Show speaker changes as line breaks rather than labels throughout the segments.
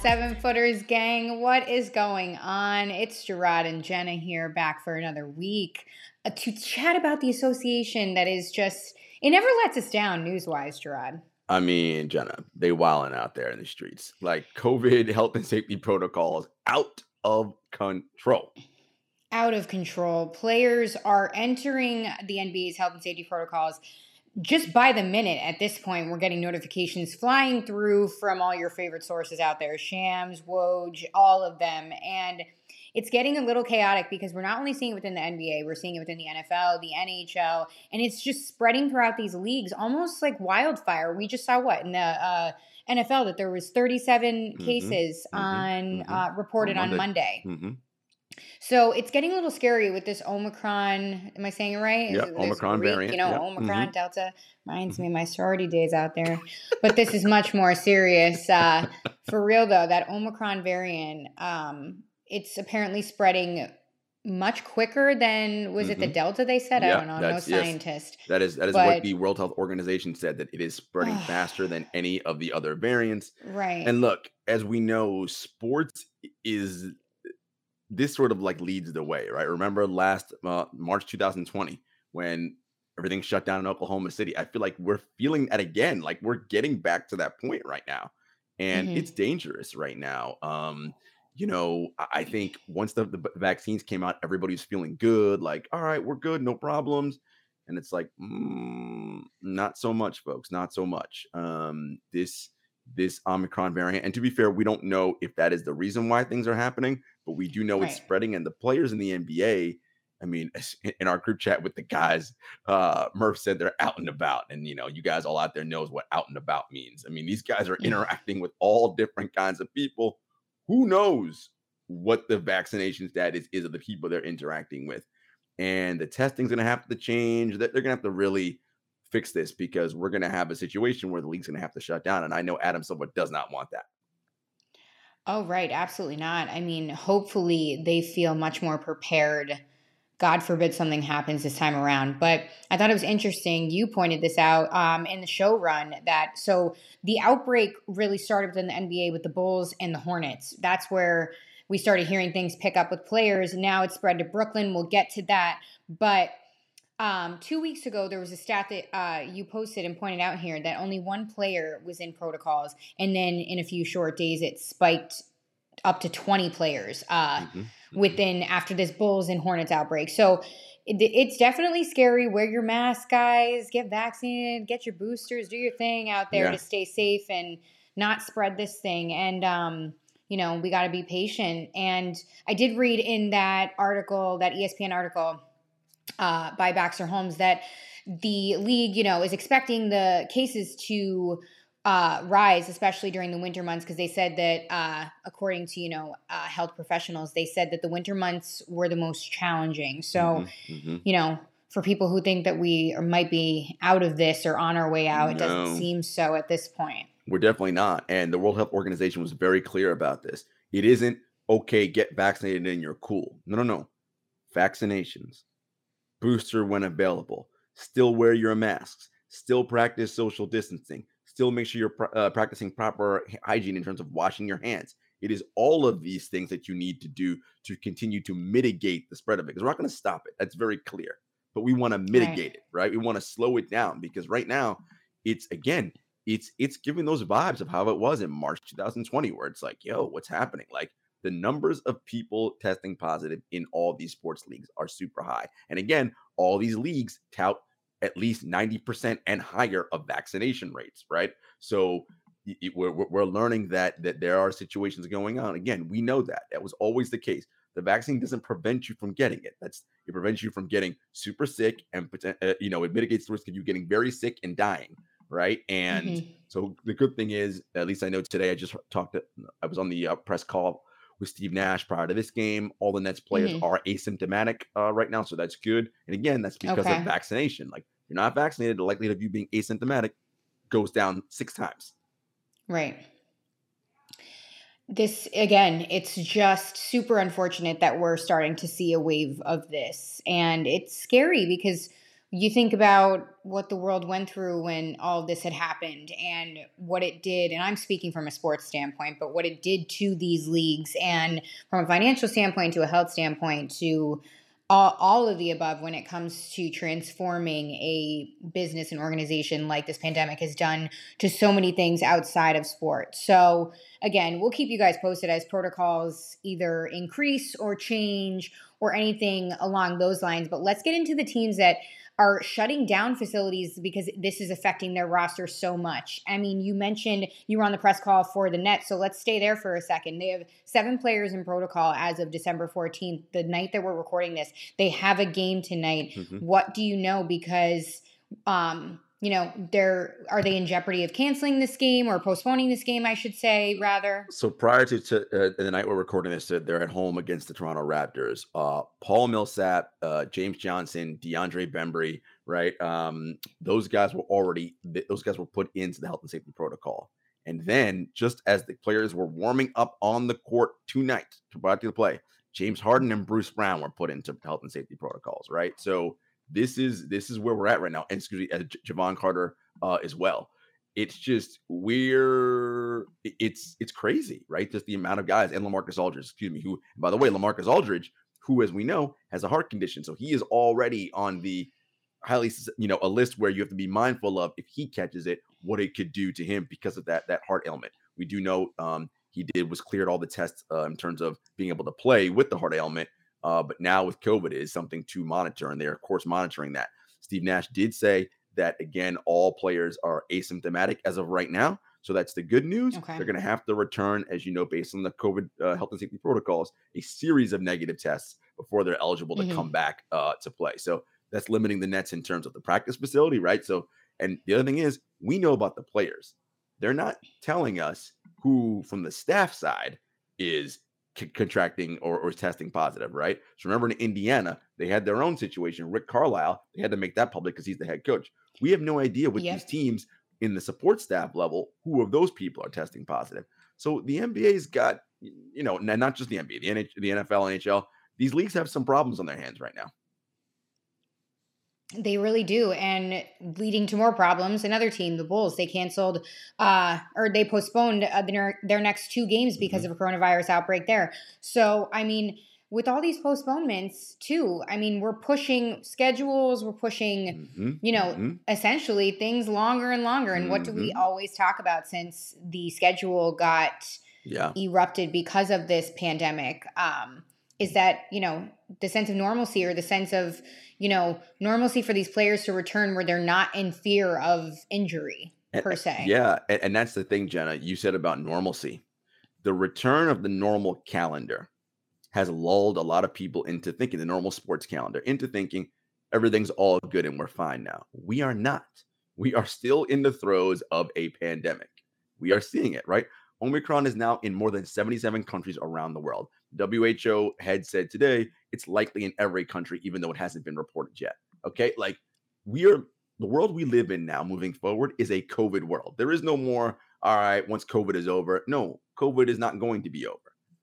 Seven Footers gang, what is going on? It's Jarod and Jenna here, back for another week uh, to chat about the association that is just, it never lets us down news wise, Jarod.
I mean, Jenna, they wilding out there in the streets. Like COVID health and safety protocols out of control.
Out of control. Players are entering the NBA's health and safety protocols just by the minute at this point. We're getting notifications flying through from all your favorite sources out there Shams, Woj, all of them. And it's getting a little chaotic because we're not only seeing it within the NBA, we're seeing it within the NFL, the NHL, and it's just spreading throughout these leagues almost like wildfire. We just saw what in the uh, NFL that there was 37
Mhm,
cases
mhm,
on
mhm.
uh, reported
On
on
Monday.
So it's getting a little scary with this Omicron. Am I saying it right? Is
Yep,
it- there's
Omicron
Greek,
variant,
You know,
yep,
Omicron,
mhm.
Delta reminds me of my sorority days out there. But this is much more serious. Uh, for real though, that Omicron variant, um, it's apparently spreading much quicker than was it the
Mhm.
Delta? They said I
Yeah,
don't know. No
that's- yes.
scientist.
That is that is
But-
what the World Health Organization said that it is spreading faster than any of the other variants.
Right.
And look, as we know, sports is this sort of like leads the way, right? Remember last uh, March 2020 when everything shut down in Oklahoma City? I feel like we're feeling that again. Like we're getting back to that point right now, and
Mhm.
it's dangerous right now. Um, you know, I I think once the, the vaccines came out, everybody's feeling good. Like, all right, we're good, no problems. And it's like, mm, not so much, folks. Not so much. Um, this this Omicron variant. And to be fair, we don't know if that is the reason why things are happening, but we do know it's spreading. And the players in the NBA, I mean, in our group chat with the guys, uh, Murph said they're out and about. And you know, you guys all out there knows what out and about means. I mean, these guys are interacting with all different kinds of people. Who knows what the vaccination status is of the people they're interacting with? And the testing's gonna have to change. That they're gonna have to really fix this because we're gonna have a situation where the league's gonna have to shut down. And I know Adam Silver does not want that.
Oh, right. Absolutely not. I mean, hopefully they feel much more prepared. God forbid something happens this time around. But I thought it was interesting. You pointed this out um, in the show run that so the outbreak really started within the NBA with the Bulls and the Hornets. That's where we started hearing things pick up with players. Now it's spread to Brooklyn. We'll get to that. But um, two weeks ago, there was a stat that uh, you posted and pointed out here that only one player was in protocols, and then in a few short days, it spiked up to 20 players uh,
Mhm, mhm.
within after this Bulls and Hornets outbreak. So it, it's definitely scary. Wear your mask, guys. Get vaccinated. Get your boosters. Do your thing out there
Yeah.
to stay safe and not spread this thing. And um, you know, we got to be patient. And I did read in that article, that ESPN article uh, by Baxter Holmes, that the league, you know, is expecting the cases to uh, rise, especially during the winter months, because they said that, uh, according to you know uh, health professionals, they said that the winter months were the most challenging. So,
Mhm, mhm.
you know, for people who think that we might be out of this or on our way out, it doesn't seem so at this point.
We're definitely not. And the World Health Organization was very clear about this. It isn't okay, get vaccinated and you're cool. No, no, no. vaccinations, booster when available, still wear your masks, still practice social distancing, still make sure you're uh, practicing proper hygiene in terms of washing your hands. It is all of these things that you need to do to continue to mitigate the spread of it. Because we're not going to stop it. That's very clear. But we want to mitigate right. it, right? We want to slow it down because right now, it's again, it's it's giving those vibes of how it was in March 2020, where it's like, yo, what's happening? Like the numbers of people testing positive in all these sports leagues are super high. And again, all these leagues tout at least 90% and higher of vaccination rates, right? So we're, we're learning that that there are situations going on. Again, we know that that was always the case. The vaccine doesn't prevent you from getting it. That's it prevents you from getting super sick and uh, you know it mitigates the risk of you getting very sick and dying, right? And mm-hmm. so the good thing is, at least I know today. I just talked. To, I was on the uh, press call with Steve Nash prior to this game. All the Nets players mm-hmm. are asymptomatic uh, right now, so that's good. And again, that's because okay. of vaccination. Like you're not vaccinated, the likelihood of you being asymptomatic goes down six times.
Right. This again, it's just super unfortunate that we're starting to see a wave of this. And it's scary because you think about what the world went through when all this had happened and what it did and i'm speaking from a sports standpoint but what it did to these leagues and from a financial standpoint to a health standpoint to all, all of the above when it comes to transforming a business and organization like this pandemic has done to so many things outside of sport so again we'll keep you guys posted as protocols either increase or change or anything along those lines but let's get into the teams that are shutting down facilities because this is affecting their roster so much. I mean, you mentioned you were on the press call for the Nets, so let's stay there for a second. They have seven players in protocol as of December 14th, the night that we're recording this. They have a game tonight. Mm-hmm. What do you know? Because um, you know, they're are they in jeopardy of canceling this game or postponing this game? I should say rather.
So prior to, to uh, the night we're recording this, they're at home against the Toronto Raptors. Uh, Paul Millsap, uh, James Johnson, DeAndre Bembry, right? Um, those guys were already those guys were put into the health and safety protocol. And then, just as the players were warming up on the court tonight to back to the play, James Harden and Bruce Brown were put into health and safety protocols, right? So this is this is where we're at right now. And excuse me, uh, J- Jevon Carter uh, as well. It's just we're it's it's crazy, right? Just the amount of guys and LaMarcus Aldridge, excuse me, who by the way, LaMarcus Aldridge, who as we know has a heart condition, so he is already on the highly you know a list where you have to be mindful of if he catches it, what it could do to him because of that that heart ailment. We do know um, he did was cleared all the tests uh, in terms of being able to play with the heart ailment uh, but now with COVID, it is something to monitor, and they're of course monitoring that. Steve Nash did say that again, all players are asymptomatic as of right now. So that's the good news. Okay. They're going to have to return, as you know, based on the COVID uh, health and safety protocols, a series of negative tests before they're eligible to mm-hmm. come back uh, to play. So that's limiting the Nets in terms of the practice facility, right? So, and the other thing is, we know about the players. They're not telling us who, from the staff side, is c- contracting or, or testing positive, right? So remember in Indiana, they had their own situation. Rick Carlisle, they had to make that public because he's the head coach. We have no idea with yep. these teams in the support staff level who of those people are testing positive. So the NBA's got, you know, not just the NBA, the, NH- the NFL, NHL, these leagues have some problems on their hands right now.
They really do, and leading to more problems. Another team, the Bulls, they canceled uh, or they postponed uh, their their next two games because mm-hmm. of a coronavirus outbreak there. So, I mean, with all these postponements too, I mean, we're pushing schedules, we're pushing, mm-hmm. you know, mm-hmm. essentially things longer and longer. And what do we mm-hmm. always talk about since the schedule got yeah. erupted because of this pandemic? Um, is that you know the sense of normalcy or the sense of you know, normalcy for these players to return where they're not in fear of injury per se.
Yeah. And, and that's the thing, Jenna, you said about normalcy. The return of the normal calendar has lulled a lot of people into thinking the normal sports calendar, into thinking everything's all good and we're fine now. We are not. We are still in the throes of a pandemic. We are seeing it, right? Omicron is now in more than 77 countries around the world. WHO had said today it's likely in every country, even though it hasn't been reported yet. Okay. Like we are, the world we live in now moving forward is a COVID world. There is no more, all right, once COVID is over. No, COVID is not going to be over,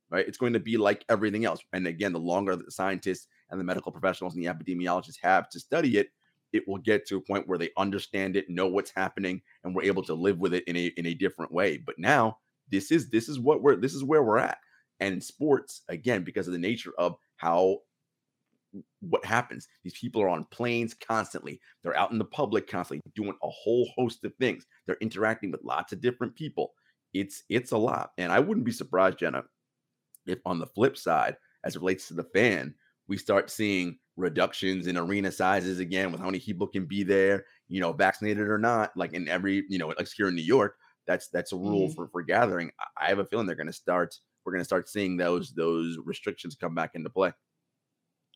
right? It's going to be like everything else. And again, the longer the scientists and the medical professionals and the epidemiologists have to study it, it will get to a point where they understand it, know what's happening, and we're able to live with it in a in a different way. But now this is this is what we're this is where we're at. And in sports, again, because of the nature of how what happens, these people are on planes constantly. They're out in the public constantly doing a whole host of things. They're interacting with lots of different people. It's it's a lot. And I wouldn't be surprised, Jenna, if on the flip side, as it relates to the fan, we start seeing reductions in arena sizes again with how many people can be there, you know, vaccinated or not. Like in every, you know, like here in New York, that's that's a rule mm-hmm. for for gathering. I have a feeling they're going to start. We're going to start seeing those those restrictions come back into play.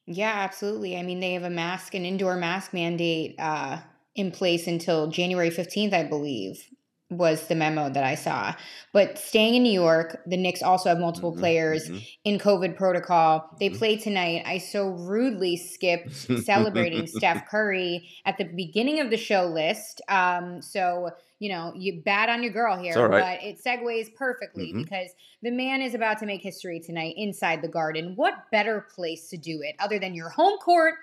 Yeah, absolutely. I mean, they have a mask, an indoor mask mandate uh, in place until January 15th, I believe was the memo that I saw. But staying in New York, the Knicks also have multiple mm-hmm, players mm-hmm. in COVID protocol. They mm-hmm. play tonight. I so rudely skipped celebrating Steph Curry at the beginning of the show list. Um, so you know, you bad on your girl here, right. but it segues perfectly mm-hmm. because the man is about to make history tonight inside the garden. What better place to do it other than your home court,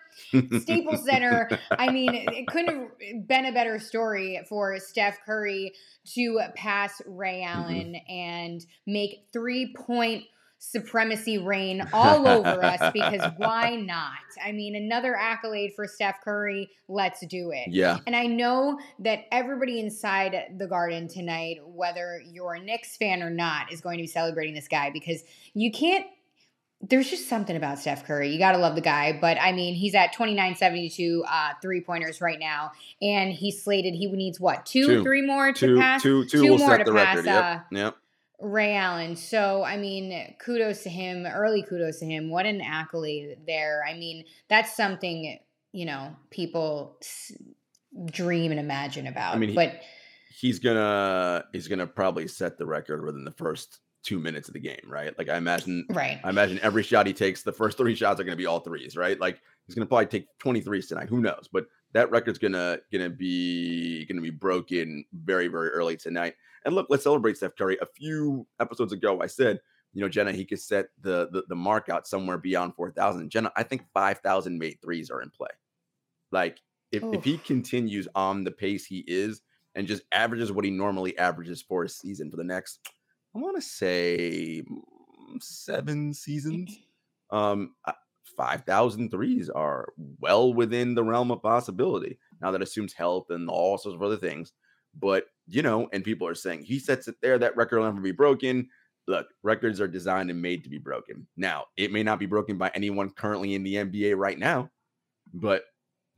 Staples Center? I mean, it couldn't have been a better story for Steph Curry to pass Ray mm-hmm. Allen mm-hmm. and make three point supremacy reign all over us because why not? I mean, another accolade for Steph Curry. Let's do it.
Yeah.
And I know that everybody inside the garden tonight, whether you're a Knicks fan or not, is going to be celebrating this guy because you can't. There's just something about Steph Curry. You got to love the guy. But I mean, he's at 29 72 uh, three pointers right now. And he's slated, he needs what, two, two. three more to
two,
pass?
Two, two, two more to pass. Record. Yep. Uh, yep
Ray Allen. So, I mean, kudos to him, early kudos to him. What an accolade there. I mean, that's something, you know, people dream and imagine about. I mean, but
he, he's gonna he's gonna probably set the record within the first two minutes of the game, right? Like I imagine,
right?
I imagine every shot he takes, the first three shots are gonna be all threes, right? Like he's gonna probably take 23s tonight. Who knows? But that record's gonna gonna be gonna be broken very very early tonight. And look, let's celebrate Steph Curry. A few episodes ago, I said, you know, Jenna, he could set the the, the mark out somewhere beyond four thousand. Jenna, I think five thousand made threes are in play. Like if if he continues on the pace he is and just averages what he normally averages for a season for the next, I want to say mm, seven seasons. Um, 5,000 threes are well within the realm of possibility. Now that assumes health and all sorts of other things. But, you know, and people are saying he sets it there, that record will never be broken. Look, records are designed and made to be broken. Now, it may not be broken by anyone currently in the NBA right now, but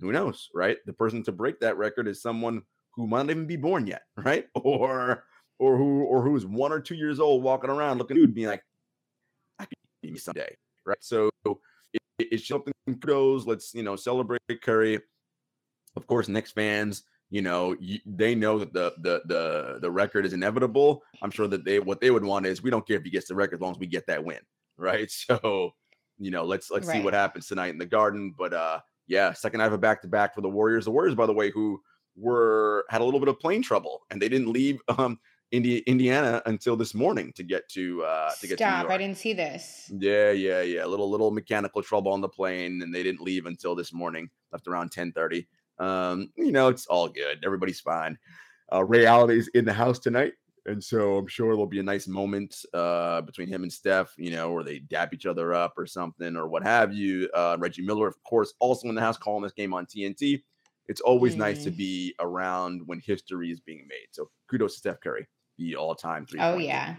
who knows, right? The person to break that record is someone who might not even be born yet, right? Or or who or who's one or two years old walking around looking dude being like, I could be me someday, right? So it's something kudos. Let's you know celebrate Curry. Of course, Knicks fans, you know, they know that the the the the record is inevitable. I'm sure that they what they would want is we don't care if he gets the record as long as we get that win, right? So, you know, let's let's right. see what happens tonight in the Garden. But uh, yeah, second half of back to back for the Warriors. The Warriors, by the way, who were had a little bit of plane trouble and they didn't leave um Indi- Indiana until this morning to get to uh to get
Stop,
to
I didn't see this.
Yeah, yeah, yeah. A little little mechanical trouble on the plane, and they didn't leave until this morning. Left around 10:30. Um, you know, it's all good. Everybody's fine. Uh Ray Allen is in the house tonight. And so I'm sure there'll be a nice moment uh, between him and Steph, you know, where they dap each other up or something or what have you. Uh, Reggie Miller, of course, also in the house calling this game on TNT. It's always nice to be around when history is being made. So kudos to Steph Curry the all time three.
Oh yeah.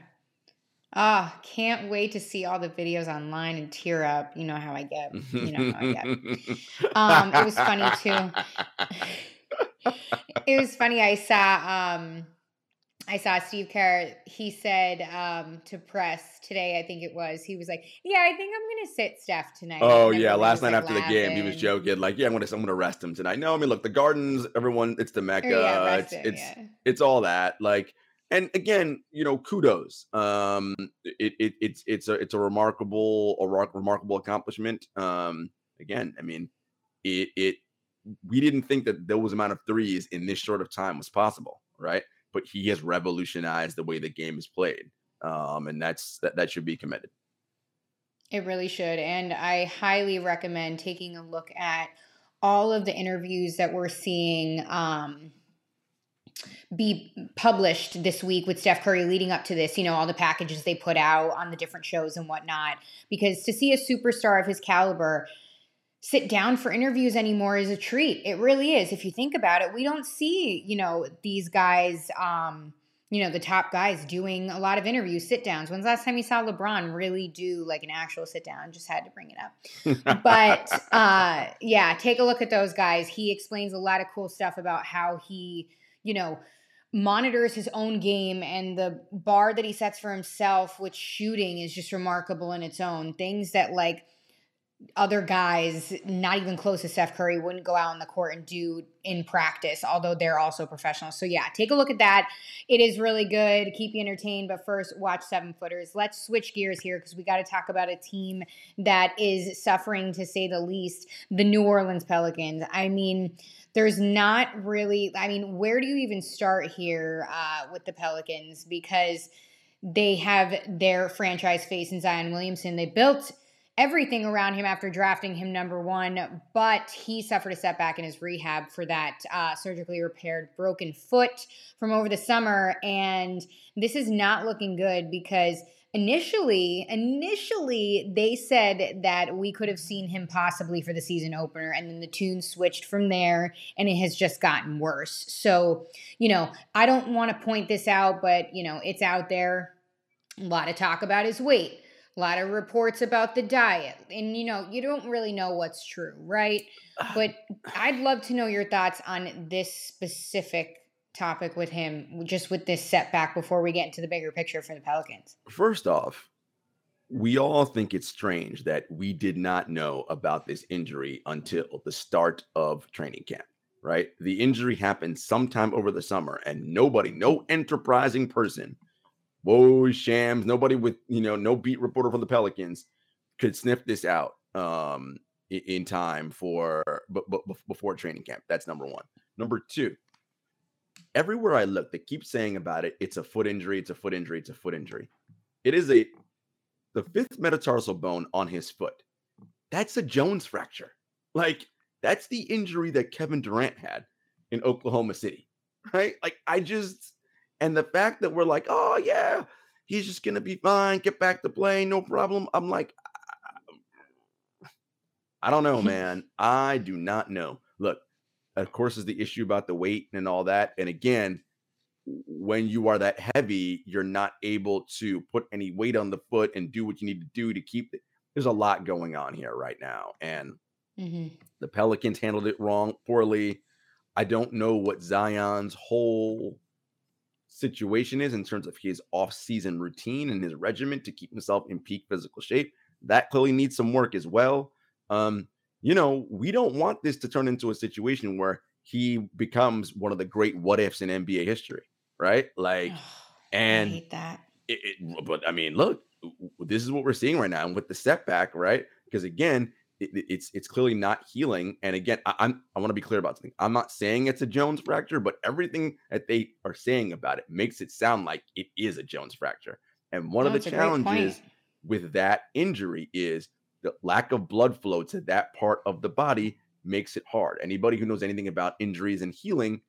Ah, oh, can't wait to see all the videos online and tear up. You know how I get. You know how I get. um, it was funny too. it was funny. I saw um I saw Steve Kerr. He said um, to press today, I think it was. He was like, "Yeah, I think I'm going to sit Steph tonight."
Oh yeah, last night like after laughing. the game, he was joking like, "Yeah, I'm going to I'm going to rest him tonight." No, I mean, look, the Gardens, everyone, it's the mecca. Yeah, it's him, it's yeah. it's all that. Like and again, you know, kudos. Um, it, it it's it's a it's a remarkable a remarkable accomplishment. Um, again, I mean, it it we didn't think that those amount of threes in this short of time was possible, right? But he has revolutionized the way the game is played, um, and that's that that should be commended.
It really should. And I highly recommend taking a look at all of the interviews that we're seeing um, be published this week with Steph Curry leading up to this, you know, all the packages they put out on the different shows and whatnot. Because to see a superstar of his caliber sit down for interviews anymore is a treat. It really is. If you think about it, we don't see, you know, these guys, um, you know, the top guys doing a lot of interviews, sit downs. When's the last time you saw LeBron really do like an actual sit down? Just had to bring it up. but uh, yeah, take a look at those guys. He explains a lot of cool stuff about how he, you know, monitors his own game and the bar that he sets for himself with shooting is just remarkable in its own. Things that like other guys, not even close to Steph Curry, wouldn't go out on the court and do in practice, although they're also professionals. So, yeah, take a look at that. It is really good. Keep you entertained. But first, watch Seven Footers. Let's switch gears here because we got to talk about a team that is suffering, to say the least the New Orleans Pelicans. I mean, there's not really, I mean, where do you even start here uh, with the Pelicans? Because they have their franchise face in Zion Williamson. They built everything around him after drafting him number one, but he suffered a setback in his rehab for that uh, surgically repaired broken foot from over the summer. And this is not looking good because initially initially they said that we could have seen him possibly for the season opener and then the tune switched from there and it has just gotten worse. So you know i don't want to point this out but you know it's out there. A lot of talk about his weight a lot of reports about the diet and you know you don't really know what's true right? But i'd love to know your thoughts on this specific topic with him just with this setback before we get into the bigger picture for the pelicans
First off, we all think it's strange that we did not know about this injury until the start of training camp, right? The injury happened sometime over the summer, and nobody, no enterprising person, whoa, shams, nobody with, you know, no beat reporter for the Pelicans could sniff this out um, in time for but, but before training camp. That's number one. Number two, everywhere I look, they keep saying about it, it's a foot injury, it's a foot injury, it's a foot injury. It is a the fifth metatarsal bone on his foot. That's a Jones fracture. Like that's the injury that Kevin Durant had in Oklahoma City. Right? Like I just and the fact that we're like, "Oh yeah, he's just going to be fine, get back to playing, no problem." I'm like I don't know, man. I do not know. Look, of course, is the issue about the weight and all that. And again, when you are that heavy, you're not able to put any weight on the foot and do what you need to do to keep it. There's a lot going on here right now. And
mm-hmm.
the Pelicans handled it wrong, poorly. I don't know what Zion's whole situation is in terms of his off-season routine and his regimen to keep himself in peak physical shape. That clearly needs some work as well. Um, you know, we don't want this to turn into a situation where he becomes one of the great what ifs in NBA history, right? Like,
I
and
hate that.
it, it, but I mean, look, this is what we're seeing right now and with the setback, right? Because again, it, it's it's clearly not healing. And again, I, I'm I want to be clear about something. I'm not saying it's a Jones fracture, but everything that they are saying about it makes it sound like it is a Jones fracture. And one
No,
of the
a great point.
challenges with that injury is the lack of blood flow to that part of the body makes it hard. Anybody who knows anything about injuries and healing,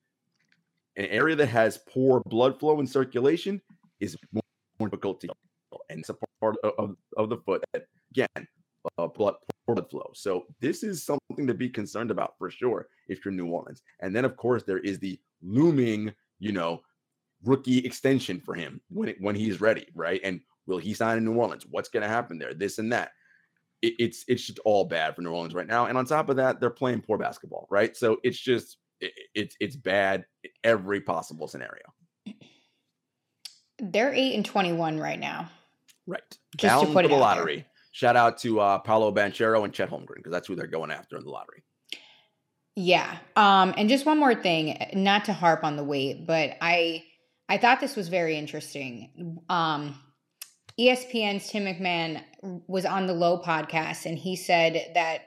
an area that has poor blood flow and circulation is more, difficult to heal. And it's a part of, of, of the foot that, again, uh, blood, blood flow. So this is something to be concerned about for sure if you're New Orleans. And then, of course, there is the looming, you know, rookie extension for him when it, when he's ready, right? And will he sign in New Orleans? What's going to happen there? This and that. It, it's it's just all bad for New Orleans right now. And on top of that, they're playing poor basketball, right? So it's just it, it's it's bad every possible scenario.
They're eight and twenty-one right now.
Right.
Just to put
for the
out there.
lottery. Shout out to uh, Paolo Banchero and Chet Holmgren because that's who they're going after in the lottery.
Yeah. Um, and just one more thing, not to harp on the weight, but I I thought this was very interesting. Um, ESPN's Tim McMahon was on the Lowe podcast, and he said that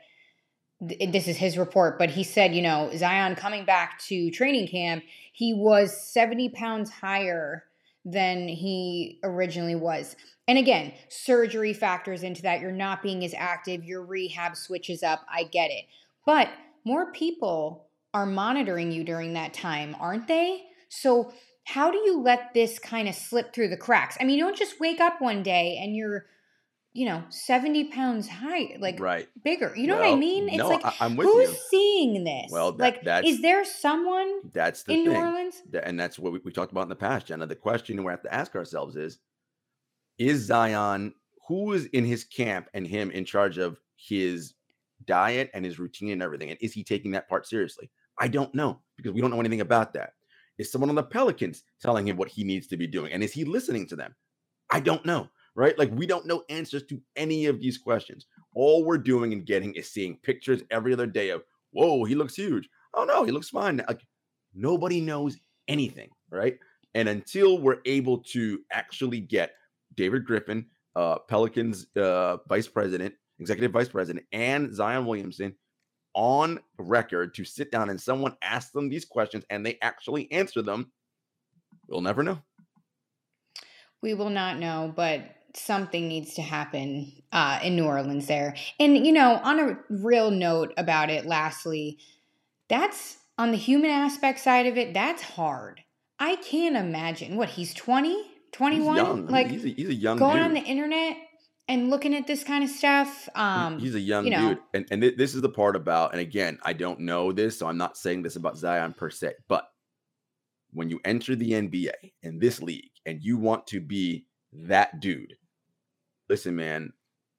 this is his report, but he said, you know, Zion coming back to training camp, he was 70 pounds higher than he originally was. And again, surgery factors into that. You're not being as active, your rehab switches up. I get it. But more people are monitoring you during that time, aren't they? So, how do you let this kind of slip through the cracks? I mean, you don't just wake up one day and you're you know, 70 pounds high, like
Right.
bigger. You know what I mean? It's
no,
like,
I- I'm with
who's
you.
seeing this?
Well, that-
like,
that's-
is there someone
That's the
in
thing.
New Orleans?
And that's what we, we talked about in the past, Jenna. The question we have to ask ourselves is: Is Zion who is in his camp and him in charge of his diet and his routine and everything? And is he taking that part seriously? I don't know because we don't know anything about that. Is someone on the Pelicans telling him what he needs to be doing, and is he listening to them? I don't know. Right? Like we don't know answers to any of these questions. All we're doing and getting is seeing pictures every other day of, whoa, he looks huge. Oh no, he looks fine. Like nobody knows anything, right? And until we're able to actually get David Griffin, uh, Pelicans uh, vice president, executive vice president, and Zion Williamson on record to sit down and someone asks them these questions and they actually answer them, we'll never know.
We will not know, but something needs to happen uh, in New Orleans there. And, you know, on a real note about it, lastly, that's on the human aspect side of it, that's hard. I can't imagine what he's 20,
He's
21,
young.
Like
he's a, he's a young
going
dude.
on the internet and looking at this kind of stuff. Um,
he's a young
you know.
dude, and and thi- this is the part about. And again, I don't know this, so I'm not saying this about Zion per se. But when you enter the NBA in this league, and you want to be that dude, listen, man,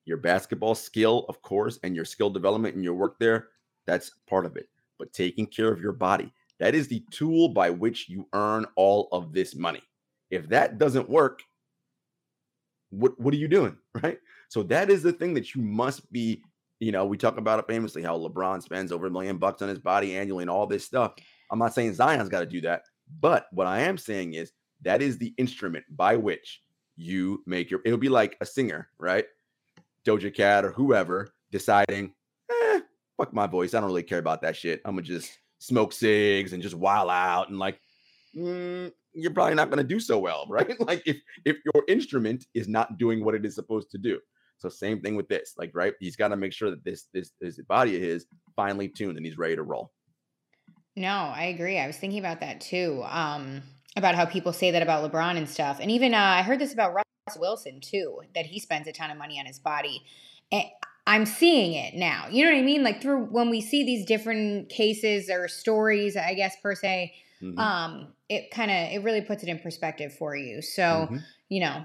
your basketball skill, of course, and your skill development and your work there, that's part of it. But taking care of your body, that is the tool by which you earn all of this money. If that doesn't work, what what are you doing, right? So that is the thing that you must be. You know, we talk about it famously how LeBron spends over a million bucks on his body annually and all this stuff. I'm not saying Zion's got to do that, but what I am saying is that is the instrument by which you make your. It'll be like a singer, right? Doja Cat or whoever deciding, eh, fuck my voice. I don't really care about that shit. I'm gonna just smoke cigs and just wild out and like, mm, you're probably not gonna do so well, right? like if if your instrument is not doing what it is supposed to do. So same thing with this, like right, he's got to make sure that this this this body of his finely tuned and he's ready to roll.
No, I agree. I was thinking about that too. Um, about how people say that about LeBron and stuff. And even uh, I heard this about Russ Wilson too, that he spends a ton of money on his body. And I'm seeing it now. You know what I mean? Like through when we see these different cases or stories, I guess per se,
Mhm,
um, it kind of it really puts it in perspective for you. So,
mhm.
you know,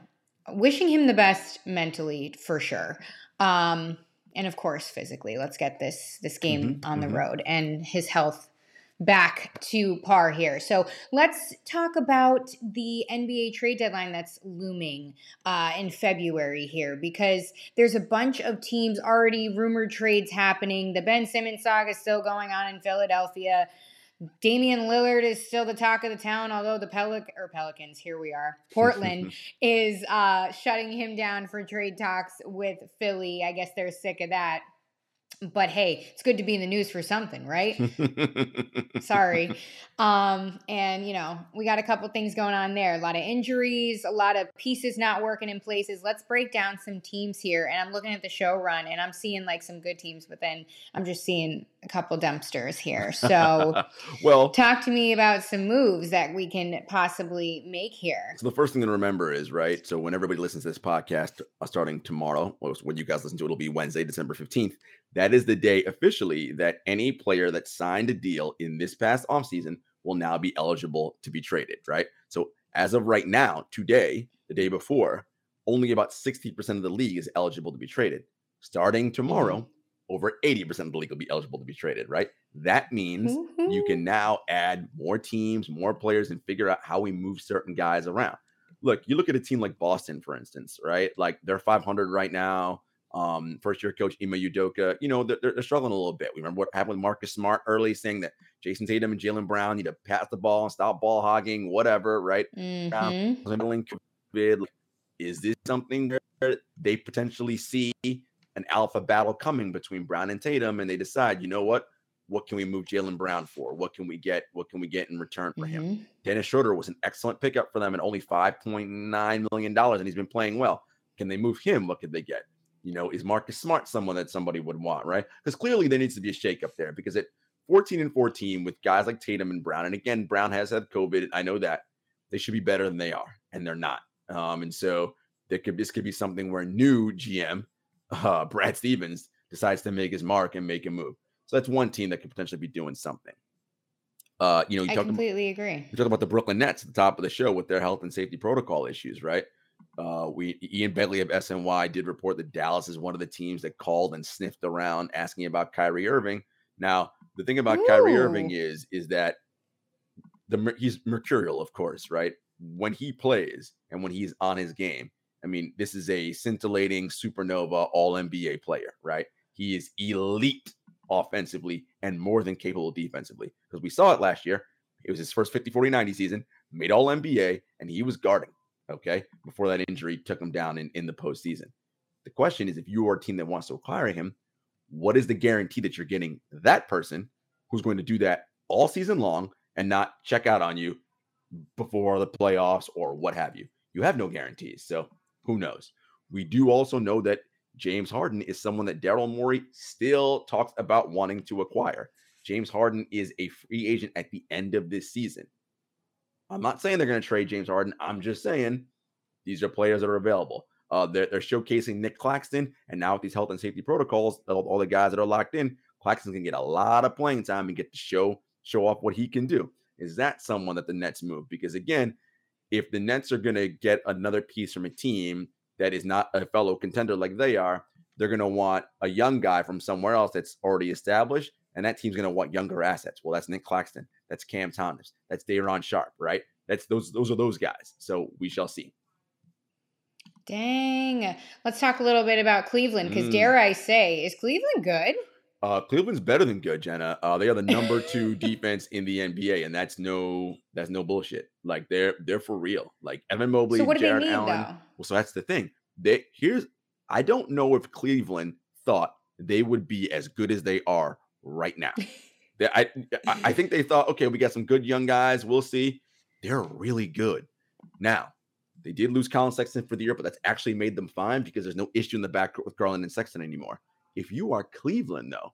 wishing him the best mentally for sure. Um, and of course physically. Let's get this this game
Mhm,
on the
mhm.
road and his health back to par here. So let's talk about the NBA trade deadline that's looming uh, in February here because there's a bunch of teams already rumored trades happening. The Ben Simmons saga is still going on in Philadelphia. Damian Lillard is still the talk of the town, although the Pelic or Pelicans, here we are. Portland is uh, shutting him down for trade talks with Philly. I guess they're sick of that. But hey, it's good to be in the news for something, right? Sorry. Um, and you know, we got a couple things going on there. A lot of injuries, a lot of pieces not working in places. Let's break down some teams here. And I'm looking at the show run and I'm seeing like some good teams, but then I'm just seeing couple dumpsters here. So
well,
talk to me about some moves that we can possibly make here.
So the first thing to remember is right. So when everybody listens to this podcast uh, starting tomorrow, when you guys listen to it, it'll be Wednesday, December fifteenth. That is the day officially that any player that signed a deal in this past offseason will now be eligible to be traded. Right. So as of right now, today, the day before, only about sixty percent of the league is eligible to be traded. Starting tomorrow, over eighty percent of the league will be eligible to be traded. Right. That means you can now add more teams, more players, and figure out how we move certain guys around. Look, you look at a team like Boston, for instance, right? Like they're 500 right now. Um, first year coach Ime Udoka, you know, they're, they're struggling a little bit. We remember what happened with Marcus Smart early, saying that Jayson Tatum and Jaylen Brown need to pass the ball and stop ball hogging, whatever, right?
Mhm.
COVID. Like, Is this something where they potentially see an alpha battle coming between Brown and Tatum and they decide, you know what? what can we move Jaylen Brown for? What can we get? What can we get in return for him?
Mhm.
Dennis Schroeder was an excellent pickup for them and only $5.9 million, and he's been playing well. Can they move him? What could they get? You know, is Marcus Smart someone that somebody would want, right? Because clearly there needs to be a shakeup there because at 14 and 14 with guys like Tatum and Brown, and again, Brown has had COVID. I know that they should be better than they are, and they're not. Um, and so there could this could be something where new GM uh, Brad Stevens decides to make his mark and make a move. So that's one team that could potentially be doing something. Uh, you know, you
I
talked about
completely agree.
we talked about the Brooklyn Nets at the top of the show with their health and safety protocol issues, right? Uh, we Ian Begley of SNY did report that Dallas is one of the teams that called and sniffed around asking about Kyrie Irving. Now, the thing about Kyrie Irving is is that the he's mercurial, of course, right? When he plays and when he's on his game, I mean, this is a scintillating supernova all NBA player, right? He is elite offensively and more than capable defensively because we saw it last year. It was his first 50 40 90 season, made all NBA, and he was guarding. Okay. Before that injury took him down in, in the postseason. The question is if you are a team that wants to acquire him, what is the guarantee that you're getting that person who's going to do that all season long and not check out on you before the playoffs or what have you? You have no guarantees. So who knows? We do also know that James Harden is someone that Daryl Morey still talks about wanting to acquire. James Harden is a free agent at the end of this season. I'm not saying they're going to trade James Harden. I'm just saying these are players that are available. Uh, they're, they're showcasing Nic Claxton, and now with these health and safety protocols, all, all the guys that are locked in, Claxton can get a lot of playing time and get to show show off what he can do. Is that someone that the Nets move? Because again, if the Nets are going to get another piece from a team that is not a fellow contender like they are, they're going to want a young guy from somewhere else that's already established, and that team's going to want younger assets. Well, that's Nic Claxton, that's Cam Thomas, that's Day'Ron Sharpe, right? That's those those are those guys. So we shall see.
Dang. Let's talk a little bit about Cleveland because,
Mm.
dare I say, is Cleveland good?
Uh, Cleveland's better than good, Jenna. Uh, they are the number two defense in the NBA, and that's no that's no bullshit. Like they're they're for real. Like Evan Mobley,
so, what do
Jarrett
they need,
Allen.
though?
Well, so that's the thing. They here's I don't know if Cleveland thought they would be as good as they are right now. They- I I I think they thought, okay, we got some good young guys. We'll see. They're really good. Now, they did lose Collin Sexton for the year, but that's actually made them fine because there's no issue in the backcourt with Garland and Sexton anymore. If you are Cleveland, though,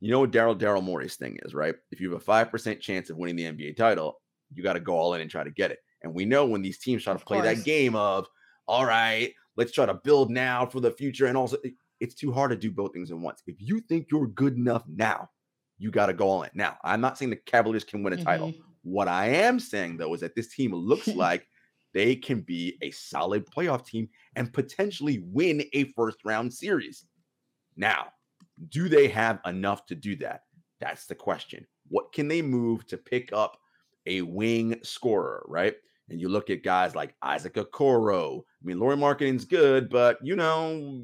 you know what Daryl Daryl Morey's thing is, right? If you have a five percent chance of winning the NBA title, you got to go all in and try to get it. And we know when these teams try to
Of
play
course.
that game of, all right, let's try to build now for the future, and also it's too hard to do both things at once. If you think you're good enough now, you got to go all in. Now, I'm not saying the Cavaliers can win a title.
Mhm.
What I am saying though is that this team looks like they can be a solid playoff team and potentially win a first round series. Now, do they have enough to do that? That's the question. What can they move to pick up a wing scorer, right? And you look at guys like Isaac Okoro. I mean, Lauri Markkanen's good, but you know,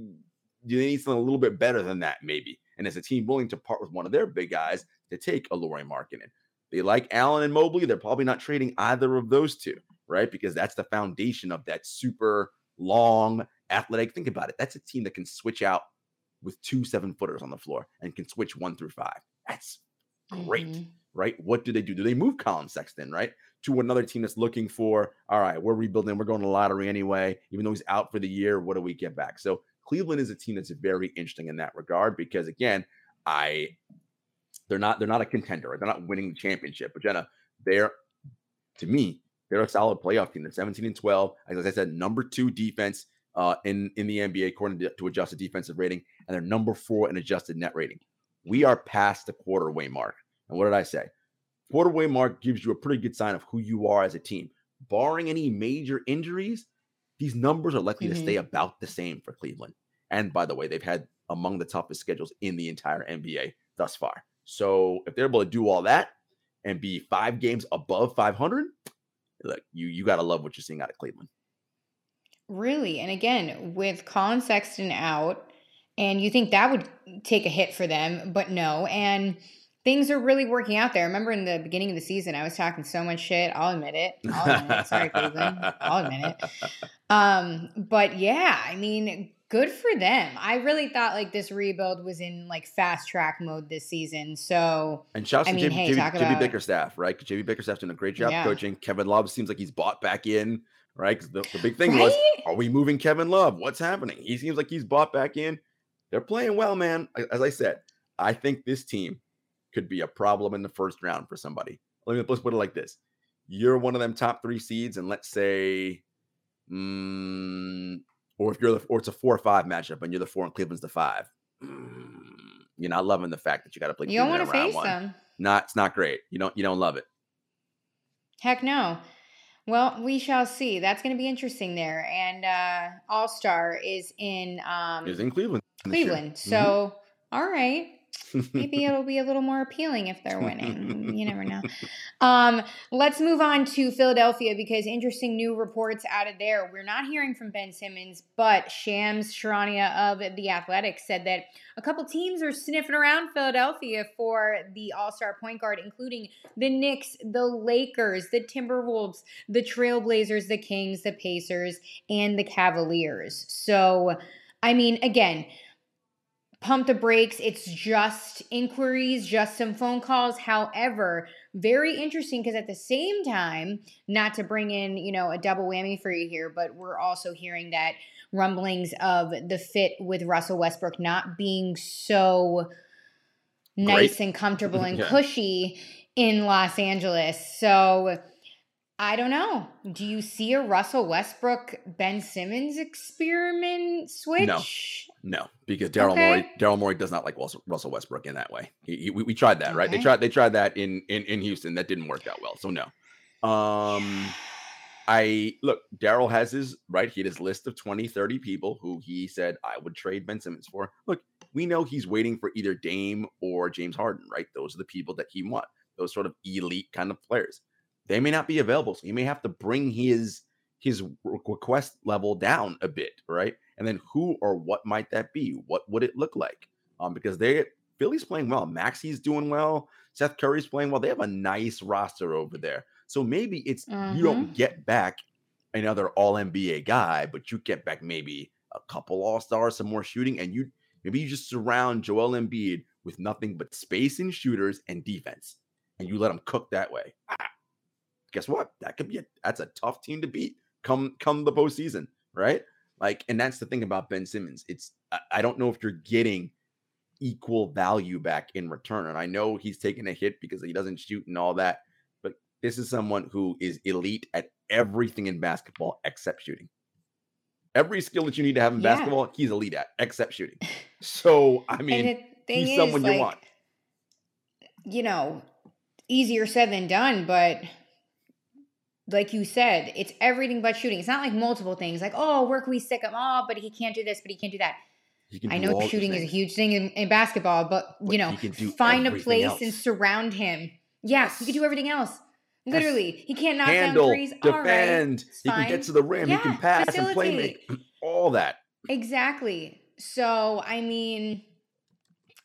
do they need something a little bit better than that, maybe. And is a team willing to part with one of their big guys to take a Lauri Markkanen? They like Allen and Mobley. They're probably not trading either of those two, right? Because that's the foundation of that super long, athletic. Think about it. That's a team that can switch out with two seven footers on the floor and can switch one through five. That's great,
Mhm.
right? What do they do? Do they move Collin Sexton, right? To another team that's looking for, all right, we're rebuilding, we're going to lottery anyway. Even though he's out for the year, what do we get back? So Cleveland is a team that's very interesting in that regard because again, I they're not they're not a contender. They're not winning the championship. But Jenna, they're to me, they're a solid playoff team. They're 17 and 12. As I said, number two defense uh, in in the NBA according to, to adjusted defensive rating, and they're number four in adjusted net rating. We are past the quarterway mark. And what did I say? Quarterway mark gives you a pretty good sign of who you are as a team. Barring any major injuries, these numbers are likely to stay mm-hmm. about the same for Cleveland. And by the way, they've had among the toughest schedules in the entire NBA thus far. So if they're able to do all that and be five games above 500, look, you you got to love what you're seeing out of Cleveland.
Really? And again, with Collin Sexton out, and you think that would take a hit for them, but no. And things are really working out there. Remember in the beginning of the season, I was talking so much shit. I'll admit it. I'll admit it. Sorry, Cleveland. I'll admit it. Um, but yeah, I mean, good for them. I really thought like this rebuild was in like fast track mode this season. So
And shouts
I
to
mean,
JB,
hey,
JB
about-
Bickerstaff, right? 'Cause JB Bickerstaff's doing a great job
Yeah.
coaching. Kevin Love seems like he's bought back in, right? 'Cause the, the big thing was, are we moving Kevin Love? What's happening? He seems like he's bought back in. They're playing well, man. As I said, I think this team could be a problem in the first round for somebody. Let me let's put it like this: You're one of them top three seeds, and let's say, mm, or if you're the, or it's a four or five matchup, and you're the four and Cleveland's the five. mm, You're not loving the fact that you got to play.
you don't want to face
one.
them.
Not, it's not great. You don't, you don't love it.
Heck no. Well, we shall see. That's going to be interesting there. And uh All Star is in um
was in Cleveland.
Cleveland. So, all right. Maybe it'll be a little more appealing if they're winning. You never know. Um, let's move on to Philadelphia because interesting new reports out of there. We're not hearing from Ben Simmons, but Shams Charania of the Athletics said that a couple teams are sniffing around Philadelphia for the All-Star point guard, including the Knicks, the Lakers, the Timberwolves, the Trailblazers, the Kings, the Pacers, and the Cavaliers. So, I mean, again, pump the brakes. It's just inquiries, just some phone calls. However, very interesting because at the same time, not to bring in, you know, a double whammy for you here, but we're also hearing that rumblings of the fit with Russell Westbrook not being so nice and comfortable and
Yeah.
cushy in Los Angeles. So I don't know. Do you see a Russell Westbrook Ben Simmons experiment switch?
No, because Daryl
Okay.
Morey, Daryl Morey does not like Russell, Russell Westbrook in that way. He, he- we, we tried that, right? They tried, they tried that in, in in Houston. That didn't work out well. So no. Um, I look, Daryl has his right. He had his list of 20, 30 people who he said I would trade Ben Simmons for. Look, we know he's waiting for either Dame or James Harden, right? Those are the people that he want. Those sort of elite kind of players. They may not be available, so he may have to bring his his request level down a bit, right? And then who or what might that be? What would it look like? Um, because they Philly's playing well, Maxey's doing well, Seth Curry's playing well. They have a nice roster over there. So maybe it's you don't get back another all NBA guy, but you get back maybe a couple all stars, some more shooting, and you maybe you just surround Joel Embiid with nothing but space and shooters and defense, and you let him cook that way. Ah, guess what? That could be a that's a tough team to beat come come the postseason, right? Like, and that's the thing about Ben Simmons. It's I, don't know if you're getting equal value back in return. And I know he's taking a hit because he doesn't shoot and all that, but this is someone who is elite at everything in basketball except shooting. Every skill that you need to have in
Yeah.
basketball, he's elite at except shooting. So I mean, he's
is,
someone you
like,
want.
you know, easier said than done, but like you said, it's everything but shooting. It's not like multiple things, like, oh, work we stick him? Oh, but he can't do this, but he can't do that. I know shooting is a huge thing in, in basketball, but
But
you know, find a place and surround him. Yes, he can do everything else.
Yes.
Literally, he can't knock
handle,
down threes. All right,
defend.
it's
he can get to the rim. he can
Yeah,
pass and play
facilitate.
make all that.
Exactly. So, I mean,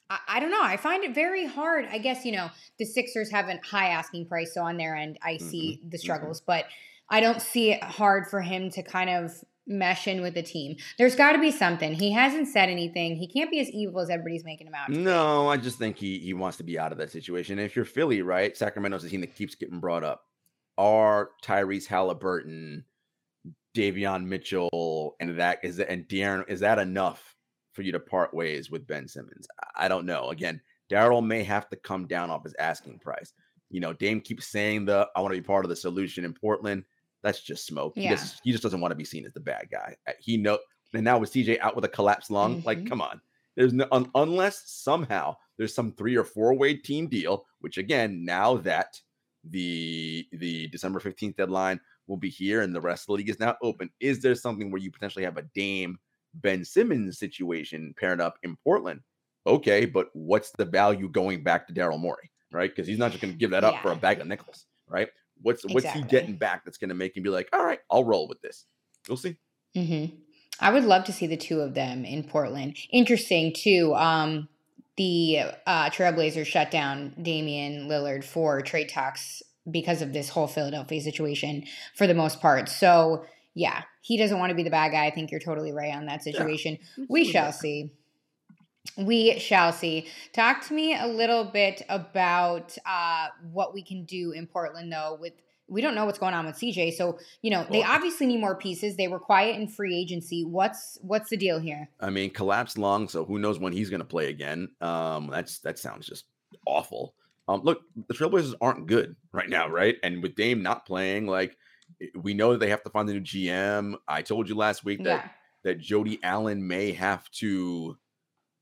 I, I don't know. I find it very hard. I guess, you know, the Sixers have a high asking price. So on their end, I see
Mm-hmm,
the struggles, but I don't see it hard for him to kind of mesh in with the team. There's got to be something. He hasn't said anything. He can't be as evil as everybody's making him out.
No, I just think he he wants to be out of that situation. If you're Philly, right? Sacramento's the team that keeps getting brought up. Are Tyrese Halliburton, Davion Mitchell, and that is that and De'Aaron, is that enough for you to part ways with Ben Simmons? I- don't know. Again, Daryl may have to come down off his asking price. You know, Dame keeps saying the I want to be part of the solution in Portland. That's just smoke. He just he just doesn't want to be seen as the bad guy. Uh, He know and now with CJ out with a collapsed lung, like
Mhm.
come on. There's no un, unless somehow there's some three or four way team deal, which again, now that the the December 15th deadline will be here and the rest of the league is now open, is there something where you potentially have a Dame Ben Simmons situation paired up in Portland? Okay, but what's the value going back to Daryl Morey, right? Because he's not just going to give that up for a bag of nickels, right? What's what's he getting back that's going to make him be like, all right, I'll roll with this. We'll see.
Mm-hmm. I would love to see the two of them in Portland. Interesting too. Um, the uh, Trailblazers shut down Damian Lillard for trade talks because of this whole Philadelphia situation for the most part. So yeah, he doesn't want to be the bad guy. I think you're totally right on that situation. we
Absolutely.
shall see. We shall see. Talk to me a little bit about uh, what we can do in Portland, though. With we don't know what's going on with CJ, so you know they obviously need more pieces. They were quiet in free agency. What's what's the deal here?
I mean, collapsed long, so who knows when he's going to play again? Um, that's that sounds just awful. Um, look, the Trailblazers aren't good right now, right? And with Dame not playing, like we know that they have to find a new GM. I told you last week that
Yeah,
that Jody Allen may have to,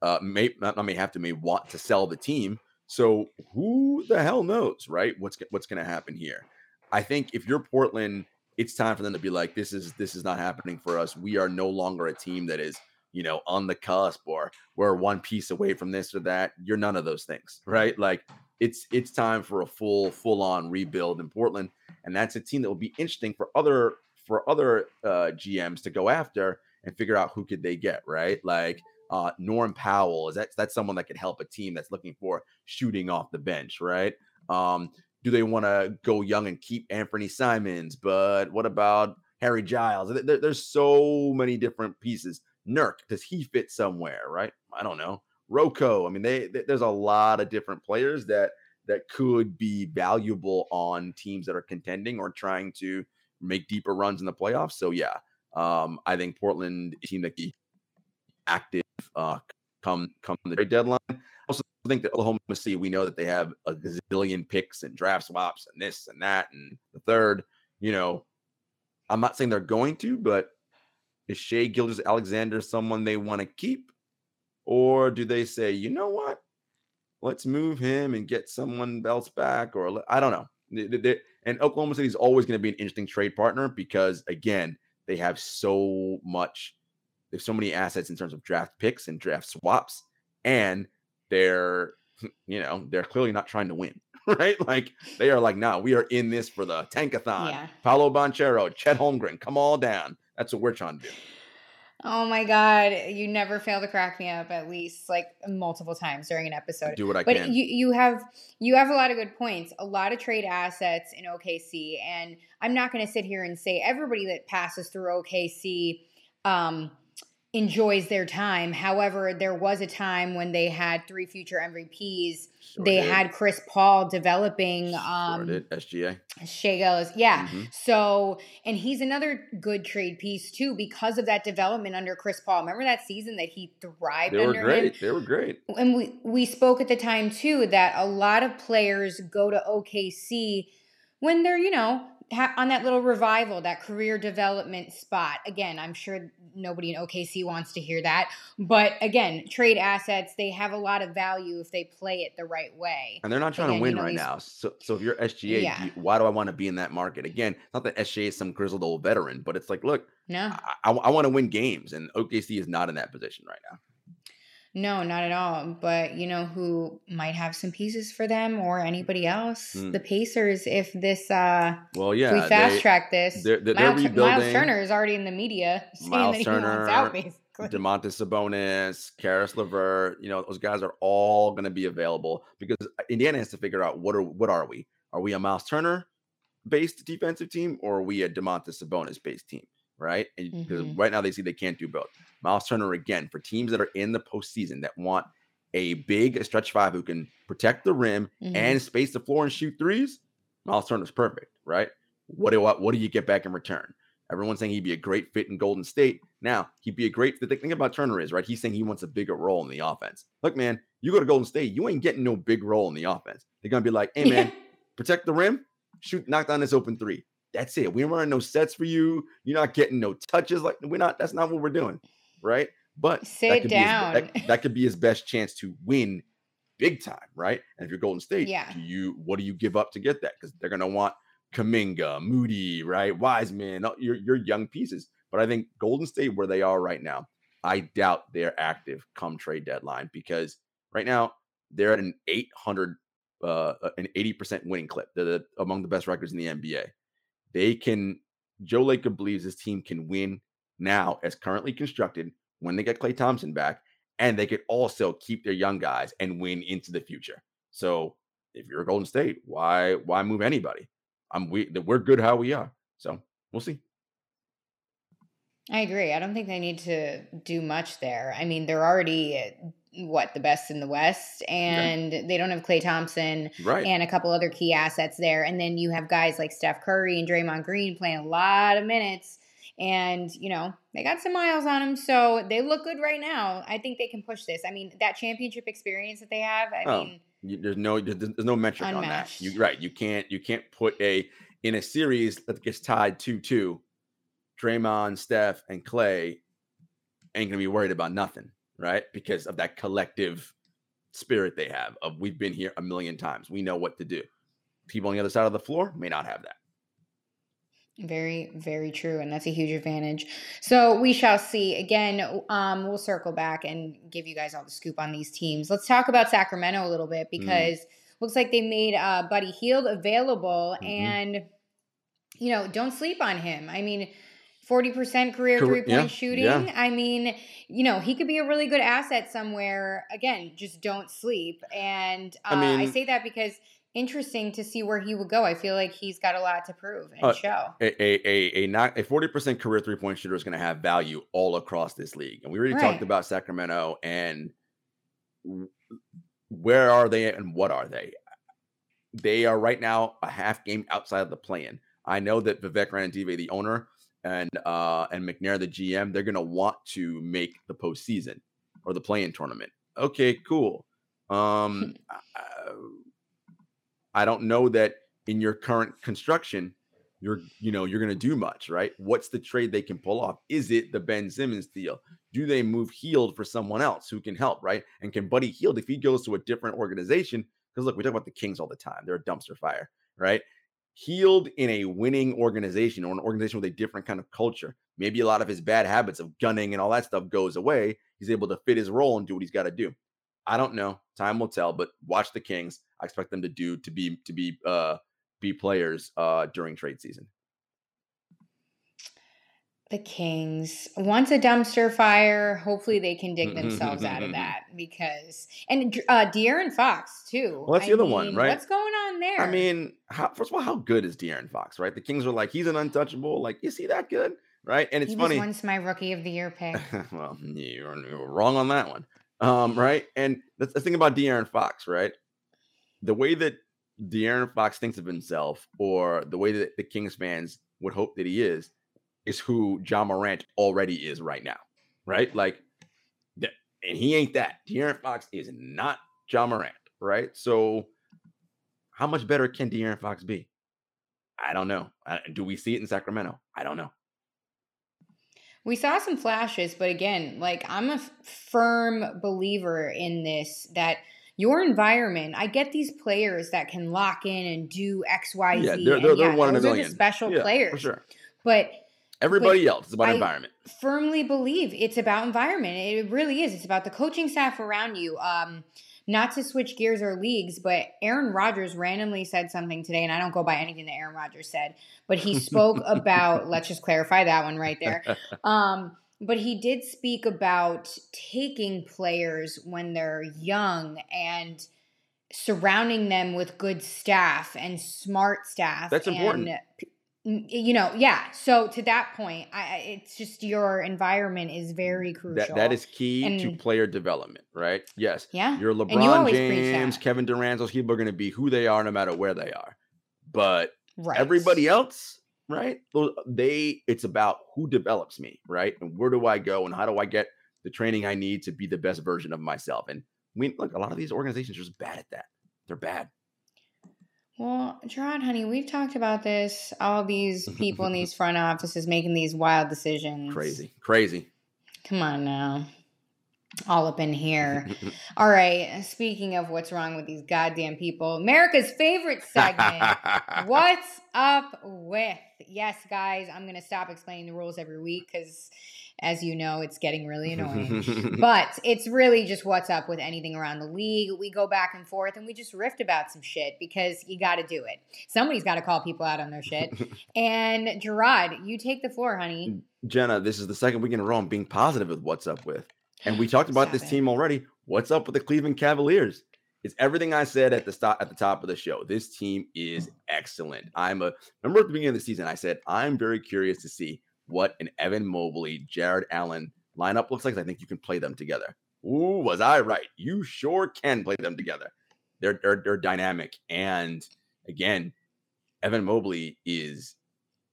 uh, may not, not may have to, may want to sell the team. So who the hell knows, right? What's what's going to happen here? I think if you're Portland, it's time for them to be like, this is this is not happening for us. We are no longer a team that is, you know, on the cusp or we're one piece away from this or that. You're none of those things, right? Like it's it's time for a full full on rebuild in Portland, and that's a team that will be interesting for other for other uh, GMs to go after and figure out who could they get, right? Like uh, Norm Powell is that that's someone that could help a team that's looking for shooting off the bench, right? Um, do they want to go young and keep Anthony Simons? But what about Harry Giles? There- there- there's so many different pieces. Nurk, does he fit somewhere, right? I don't know. Rocco, I mean, they, they- there's a lot of different players that that could be valuable on teams that are contending or trying to make deeper runs in the playoffs. So yeah, um, I think Portland team that be active uh, come come the trade deadline. Also think that Oklahoma City, we know that they have a gazillion picks and draft swaps and this and that and the third. You know, I'm not saying they're going to, but is Shai Gilgeous-Alexander someone they want to keep, or do they say, you know what, let's move him and get someone else back, or I don't know. And Oklahoma City is always going to be an interesting trade partner because again, they have so much, they have so many assets in terms of draft picks and draft swaps, and they're, you know, they're clearly not trying to win, right? Like they are like, nah, we are in this for the tankathon.
Yeah.
Paolo Banchero, Chet Holmgren, come all down. That's what we're trying to do.
Oh my God, you never fail to crack me up at least like multiple times during an episode.
Do what I
but
can.
you you have you have a lot of good points a lot of trade assets in okc and i'm not going to sit here and say everybody that passes through okc um, enjoys their time however there was a time when they had three future mvps
Sure
they
did.
had chris paul developing
Sure
um
did. SGA.
Shai Gilgeous. Yeah.
Mhm.
So, and he's another good trade piece too because of that development under Chris Paul. Remember that season that he thrived
They were
under him?
great. They were great.
and we we spoke at the time too that a lot of players go to OKC when they're you know on that little revival, that career development spot. Again, I'm sure nobody in OKC wants to hear that, but again, trade assets they have a lot of value if they play it the right way.
And they're not trying
Again,
to
you
win
know,
right
these-
now. So, so if you're SGA,
Yeah.
you- why do I want to be in that market? Again, not that SGA is some grizzled old veteran, but it's like, look,
No,
I, I, want to win games, and OKC is not in that position right now.
No, not at all. But you know who might have some pieces for them or anybody else?
Hmm.
The Pacers. If this uh
Well,
if
yeah,
we fast
they-
track this.
they're- they're
Miles, Tur- Miles. Turner is already in the media saying
Miles
that he
Turner,
wants out, basically.
Domantas Sabonis, Caris LeVert, you know, those guys are all going to be available because Indiana has to figure out what are what are we? Are we a Miles Turner based defensive team or are we a Domantas Sabonis based team? Right? And because
Mhm.
right now they see they can't do both. Miles Turner again for teams that are in the postseason that want a big stretch five who can protect the rim
Mhm.
and space the floor and shoot threes. Miles Turner's perfect, right? What do what, what do you get back in return? Everyone's saying he'd be a great fit in Golden State. Now, he'd be a great the thing about Turner is, right? He's saying he wants a bigger role in the offense. Look, man, you go to Golden State, you ain't getting no big role in the offense. They're gonna be like, hey man, protect the rim, shoot, knock down this open three. That's it. We ain't running no sets for you. You're not getting no touches. Like we're not. That's not what we're doing, right? But that
Sit
could be his-
down.
that, that could be his best chance to win big time, right? And if you're Golden State,
Yeah.
do you what do you give up to get that? Because they're gonna want Kuminga, Moody, right? Wiseman, all your your young pieces. But I think Golden State, where they are right now, I doubt they're active come trade deadline because right now they're at an 800, uh, an 80% winning clip. They're the, among the best records in the NBA. They can. Joe Lacob believes his team can win now, as currently constructed, when they get Klay Thompson back, and they could also keep their young guys and win into the future. So if you're a Golden State, why why move anybody? I'm we we're good how we are. So we'll see.
I agree. I don't think they need to do much there. I mean, they're already uh, what the best in the West, and they don't have Klay Thompson
Right.
and a couple other key assets there. And then you have guys like Steph Curry and Draymond Green playing a lot of minutes, and you know they got some miles on them, so they look good right now. I think they can push this. I mean, that championship experience that they have. I
Oh,
mean,
You, there's no there's, there's no metric on that. You right. You can't you can't put a in a series that gets tied two two. Draymond, Steph, and Klay ain't gonna be worried about nothing, right? Because of that collective spirit they have of we've been here a million times. We know what to do. People on the other side of the floor may not have that.
Very, very true, and that's a huge advantage. So we shall see. Again, um, we'll circle back and give you guys all the scoop on these teams. Let's talk about Sacramento a little bit because looks like they made uh, Buddy Hield available,
Mhm.
and you know, don't sleep on him. I mean. 40% career three point
yeah,
shooting.
yeah.
I mean, you know, he could be a really good asset somewhere. Again, just don't sleep. And uh,
I
I, say that because interesting to see where he would go. I feel like he's got a lot to prove and
Uh,
show.
a a a, a not a 40% career three point shooter is going to have value all across this league. And we already
Right.
talked about Sacramento and where are they and what are they? They are right now a half game outside of the play-in. I know that Vivek Ranadive, the owner, and uh and McNair, the GM, they're going to want to make the postseason or the play-in tournament. Okay, cool. Um, I- don't know that in your current construction, you're you know you're going to do much, right? What's the trade they can pull off? Is it the Ben Simmons deal? Do they move Hield for someone else who can help, right? And can Buddy Hield if he goes to a different organization? Because look, we talk about the Kings all the time; they're a dumpster fire, right? Hield in a winning organization or an organization with a different kind of culture. Maybe a lot of his bad habits of gunning and all that stuff goes away. He's able to fit his role and do what he's got to do. I don't know. Time will tell, but watch the Kings. I expect them to do to be to be uh be players uh during trade season.
The Kings. Once a dumpster fire, hopefully they can dig themselves out of that because and uh De'Aaron Fox too.
Well, that's the other one, right?
What's going there?
I mean, how, first of all, how good is De'Aaron Fox, right? The Kings are like, he's an untouchable. Like, is he that good? Right? And it's
he
funny.
was once my rookie of the year pick.
well, you're, you're wrong on that one. Um, right? And the, the thing about De'Aaron Fox, right? The way that De'Aaron Fox thinks of himself, or the way that the Kings fans would hope that he is, is who Ja Morant already is right now, right? Like, and he ain't that. De'Aaron Fox is not Ja Morant, right? So, how much better can De'Aaron Fox be? I don't know. Do we see it in Sacramento? I don't know.
We saw some flashes, but again, like I'm a firm believer in this that your environment, I get these players that can lock in and do X, Y, Z.
Yeah, they're- they're- they're
yeah,
one in a
those are the
million.
special
Yeah,
players.
for sure.
But
Everybody else, it's about
I-
environment.
firmly believe it's about environment. It really is. It's about the coaching staff around you. Um, not to switch gears or leagues, but Aaron Rodgers randomly said something today, and I don't go by anything that Aaron Rodgers said, but he spoke about, let's just clarify that one right there. Um, but he did speak about taking players when they're young and surrounding them with good staff and smart staff.
That's important.
and, p- n- you know, yeah. So to that point, I, it's just your environment is very crucial.
That that is key to player development, right? Yes.
yeah.
Your
you
LeBron
preach
James. Kevin Durant, those people are going to be who they are no matter where they are. But
right.
everybody else, right? They it's about who develops me, right? And where do I go and how do I get the training I need to be the best version of myself? And we look, a lot of these organizations are just bad at that. They're bad.
Well, Jarod, honey, we've talked about this. All these people in these front offices making these wild decisions.
Crazy. Crazy.
Come on now. All up in here. All right. Speaking of what's wrong with these goddamn people, America's favorite segment. What's up with? Yes, guys, I'm going to stop explaining the rules every week because, as you know, it's getting really annoying. but it's really just what's up with anything around the league. We go back and forth and we just rift about some shit because you got to do it. Somebody's got to call people out on their shit. and Jarod, you take the floor, honey.
Jenna, this is the second week in a row I'm being positive with what's up with. And we talked about
Stop
this
it.
team already. What's up with the Cleveland Cavaliers? It's everything I said at the stop at the top of the show. This team is excellent. I'm a remember at the beginning of the season, I said I'm very curious to see what an Evan Mobley, Jarrett Allen lineup looks like, I think you can play them together. Ooh, was I right? You sure can play them together. They're they're, they're dynamic, and again, Evan Mobley is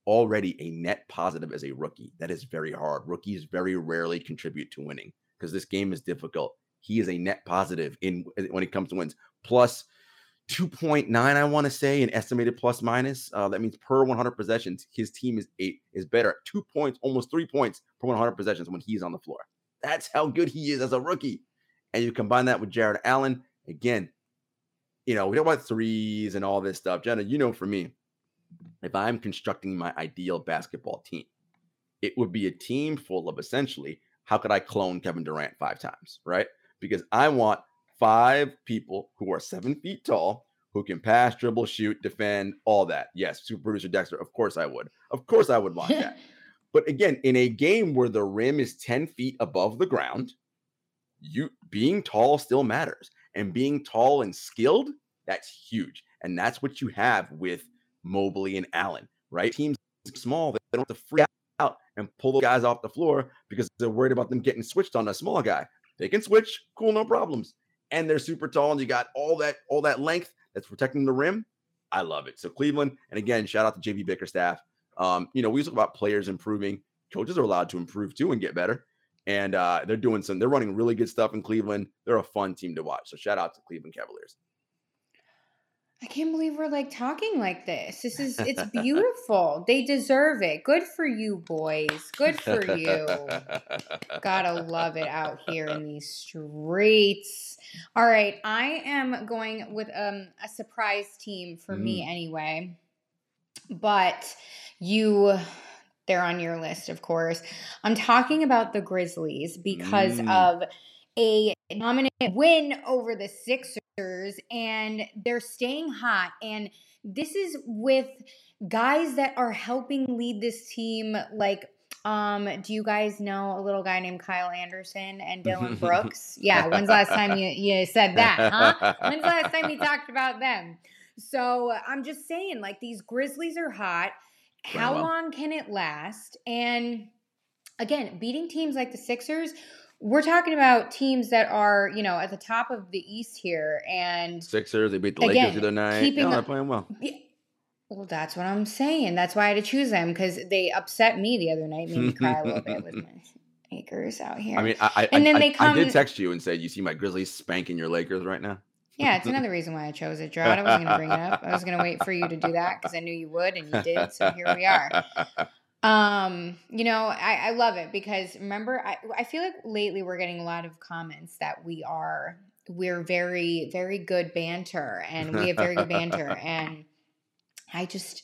already a net positive as a rookie. That is very hard. Rookies very rarely contribute to winning because this game is difficult. He is a net positive in when it comes to wins. Plus 2.9, I want to say, an estimated plus minus. Uh, that means per 100 possessions, his team is eight is better two points, almost three points per 100 possessions when he's on the floor. That's how good he is as a rookie. And you combine that with Jarrett Allen, again, you know, we talk about threes and all this stuff. Jenna, you know, for me, if I'm constructing my ideal basketball team, it would be a team full of essentially how could I clone Kevin Durant five times, right? Because I want five people who are seven feet tall, who can pass, dribble, shoot, defend, all that. Yes, super producer Dexter, of course I would. Of course I would want that. but again, in a game where the rim is 10 feet above the ground, you being tall still matters. And being tall and skilled, that's huge. And that's what you have with Mobley and Allen, right? Teams small, they don't have to freak out and pull those guys off the floor because they're worried about them getting switched on a small guy. They can switch, cool, no problems. And they're super tall, and you got all that all that length that's protecting the rim. I love it. So Cleveland, and again, shout out to JB Bickerstaff. Um, you know, we talk about players improving. Coaches are allowed to improve too and get better. And uh, they're doing some, they're running really good stuff in Cleveland. They're a fun team to watch. So shout out to Cleveland Cavaliers.
I can't believe we're like talking like this. This is it's beautiful. they deserve it. Good for you, boys. Good for you. Gotta love it out here in these streets. All right, I am going with um, a surprise team for me
Mm.
anyway. But you they're on your list, of course. I'm talking about the Grizzlies because
Mm.
of a dominant win over the Sixers and they're staying hot and this is with guys that are helping lead this team like um do you guys know a little guy named Kyle Anderson and Dillon Brooks? Yeah, when's the last time you you said that, huh? When's the last time you talked about them? So I'm just saying, like these Grizzlies are hot. How
well.
long can it last? And again, beating teams like the Sixers, we're talking about teams that are, you know, at the top of the East here. And
Sixers, they beat the
Again,
Lakers the other night.
keeping
No, they're playing well.
yeah, well, that's what I'm saying. That's why I had to choose them because they upset me the other night, made me cry a little bit with my Lakers out here.
I mean, I, I,
And then
I,
they
I did text you and said, you see my Grizzlies spanking your Lakers right now?
Yeah, it's another reason why I chose it, Jarod. I wasn't going to bring it up. I was going to wait for you to do that because I knew you would, and you did. So here we are. Um, you know, I, I love it because remember, I I feel like lately we're getting a lot of comments that we are we're very very good banter and we have very good banter and I just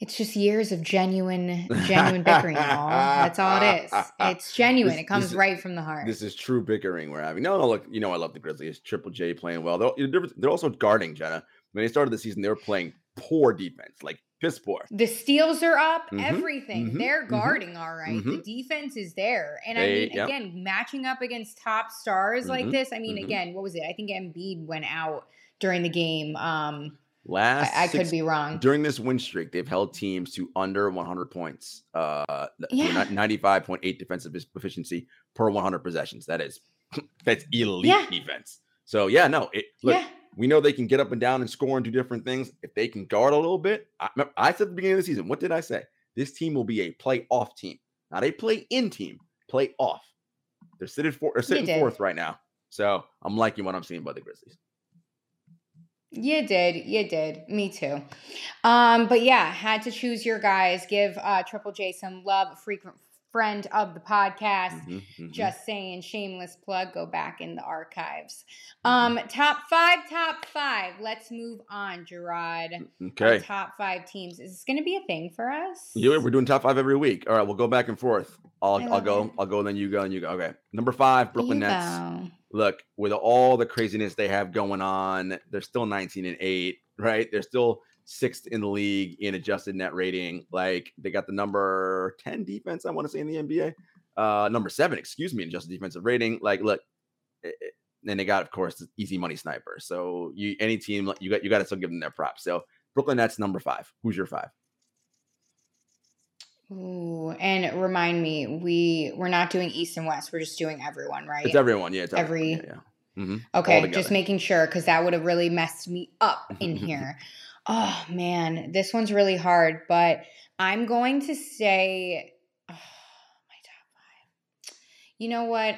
it's just years of genuine genuine bickering all. That's all it is. It's genuine.
This-
it comes
is-
right from the heart.
This is true bickering we're having. No, no, look, you know I love the Grizzlies. Triple J playing well. They're they're also guarding Jenna. When they started the season, they were playing poor defense, like piss poor.
The steals are up,
Mhm,
everything.
mhm,
They're
mhm,
guarding all right. The
mhm.
defense is there. And I mean,
yep.
again, matching up against top stars like
Mhm,
this. I mean, again, what was it? I think Embiid went out during the game. Um,
Last
I, I could be wrong.
during this win streak, they've held teams to under 100 points. Uh, th- to a
Yeah.
95.8 defensive efficiency per 100 possessions. That is that's elite
Yeah.
defense. So yeah, no, it look.
yeah.
We know they can get up and down and score and do different things. If they can guard a little bit, I, remember- I said at the beginning of the season, what did I say? This team will be a playoff team, not a play-in team. Play off. They're sitting for, they're sitting fourth right now. So I'm liking what I'm seeing by the Grizzlies.
You did. You did. Me too. Um, but yeah, had to choose your guys. Give uh, Triple J some love, frequent friend of the podcast.
Mhm, mhm.
Just saying, shameless plug. Go back in the archives.
Mm-hmm.
Um, top five, top five. Let's move on, Jarod. Our
Mm, okay.
top five teams. Is this going to be a thing for us?
Yeah, we're doing top five every week. All right, we'll go back and forth. I'll I'll go.
it.
I'll go, then you go, and you go. Okay. Number five, Brooklyn Nets. Look, with all the craziness they have going on, they're still 19 and 8, right? They're still sixth in the league in adjusted net rating. Like they got the number 10 defense, I want to say, in the NBA. Uh number seven, excuse me, in adjusted defensive rating. Like, look, eh, eh, and they got, of course, the easy money sniper. So you any team you got you got to still give them their props. So Brooklyn Nets number five. Who's your five?
Ooh, and remind me, we we're not doing East and West. We're just doing everyone, right?
It's everyone. Yeah, it's
Every-
everyone. Yeah, yeah. Mhm.
Okay, just making sure because that would have really messed me up in here. Oh man, this one's really hard, but I'm going to say oh, my top five. You know what?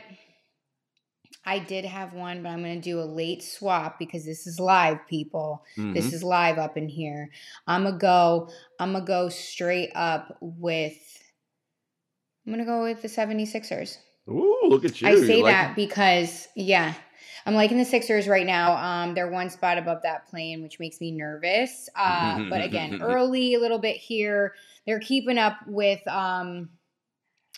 I did have one, but I'm going to do a late swap because this is live, people. This
Mhm.
is live up in here. I'm gonna go. I'm gonna go straight up with. I'm gonna go with the 76ers.
Ooh, look at you.
I
You
say
like
that because yeah, I'm liking the Sixers right now. Um, they're one spot above that plane, which makes me nervous. Uh, but again, early a little bit here. They're keeping up with um,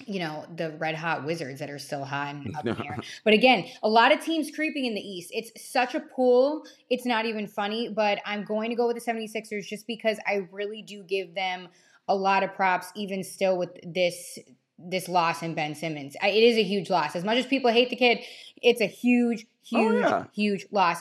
you know, the red hot wizards that are still hot and up in here. But again, a lot of teams creeping in the East. It's such a pool. It's not even funny, but I'm going to go with the 76ers just because I really do give them a lot of props, even still with this this loss in Ben Simmons. I, it is a huge loss. As much as people hate the kid, it's a huge,
Oh,
huge,
yeah.
huge loss.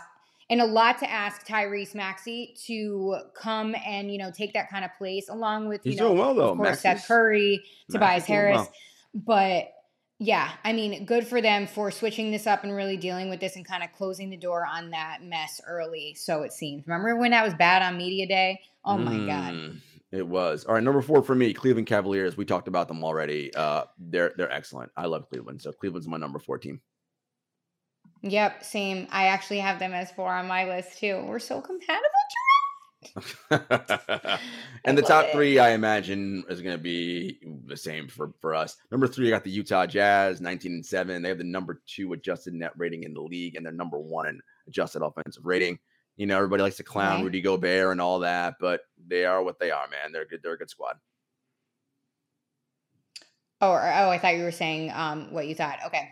And a lot to ask Tyrese Maxey to come and, you know, take that kind of place along with,
He's
you know,
doing well though.
of course, Seth Curry, Tobias Harris.
well.
But yeah, I mean, good for them for switching this up and really dealing with this and kind of closing the door on that mess early. So it seems. Remember when that was bad on media day? Oh my god.
Mm, It was. All right, number four for me, Cleveland Cavaliers. We talked about them already. Uh, they're they're excellent. I love Cleveland. So Cleveland's my number four team.
Yep, same. I actually have them as four on my list too. We're so compatible.
and the top
it.
three, I imagine, is going to be the same for, for us. Number three, I got the Utah Jazz, 19 and 7. They have the number two adjusted net rating in the league, and they're number one in adjusted offensive rating. You know, everybody likes to clown
Okay.
Rudy Gobert and all that, but they are what they are, man. They're good. They're a good squad.
Oh, oh, I thought you were saying um, what you thought. Okay.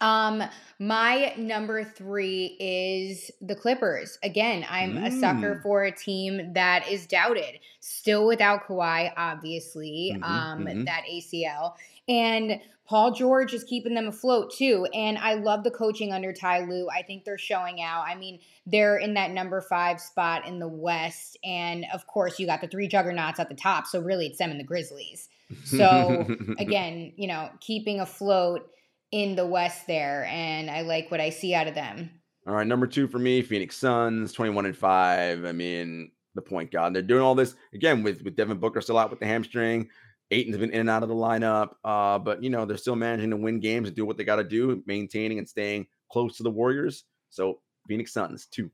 Um, my number three is the Clippers. Again, I'm a sucker
Mm.
for a team that is doubted, still without Kawhi, obviously.
Mhm,
um,
mhm.
that ACL and Paul George is keeping them afloat too. And I love the coaching under Ty Lue. I think they're showing out. I mean, they're in that number five spot in the West, and of course, you got the three juggernauts at the top. So really, it's them and the Grizzlies. So again, you know, keeping afloat in the West there, and I like what I see out of them.
All right, number two for me, Phoenix Suns, 21 and 5. I mean, the point guard. They're doing all this again with, with Devin Booker still out with the hamstring. Ayton's been in and out of the lineup. Uh, but you know, they're still managing to win games and do what they got to do, maintaining and staying close to the Warriors. So Phoenix Suns, two.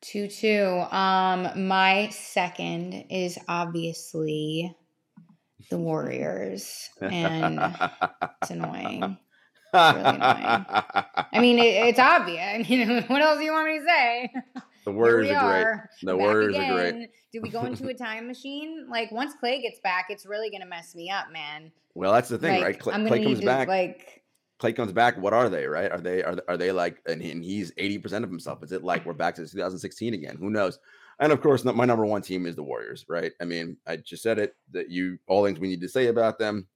Two two. Um, my second is obviously the Warriors, and it's annoying. really annoying. I mean, it, it's obvious. I mean, what else do you want me to say?
the Warriors are great. The
back
Warriors are great.
Do we go into a time machine? Like once Klay gets back, it's really gonna mess me up, man.
Well, that's the thing,
like,
right? Klay,
I'm gonna Klay
comes
to
back.
like
Klay comes back. What are they, right? Are they are are they like and, he- and he's 80% of himself? Is it like we're back to 2016 again? Who knows? And of course, my number one team is the Warriors, right? I mean, I just said it that you all things we need to say about them.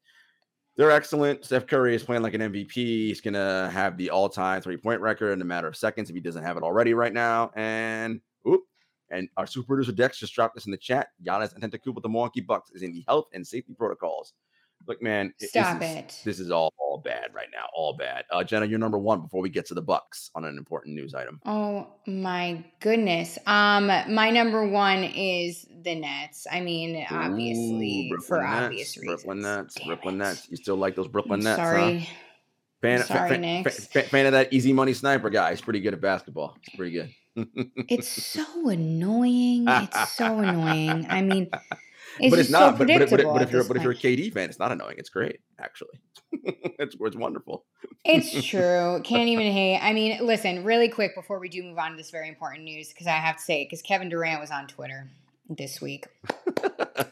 They're excellent. Steph Curry is playing like an MVP. He's gonna have the all-time three-point record in a matter of seconds if he doesn't have it already right now. And oop, and our super producer Dex just dropped this in the chat. Giannis Antetokounmpo with the Milwaukee Bucks is in the health and safety protocols. Look, man, it- this
Stop it.
This is all, all bad right now. All bad. Uh, Jenna, you're number one before we get to the Bucks on an important news item.
Oh my goodness. Um, my number one is the Nets. I mean, obviously
Ooh,
for
Nets,
obvious reasons.
Brooklyn Nets.
Damn
Brooklyn
it.
Nets. You still like those Brooklyn
I'm
Nets? huh?
sorry.
Fan,
sorry,
fan,
Knicks.
fan, fan of that easy money sniper guy. He's pretty good at basketball. It's pretty good.
It's so annoying. It's so annoying. I mean, it's
but it's not.
so
but, but, but, but if you're but if you're a. KD fan, it's not annoying. It's great, actually. it's it's wonderful.
It's true. Can't even hate. I mean, listen, really quick before we do move on to this very important news, because I have to say, because Kevin Durant was on Twitter this week,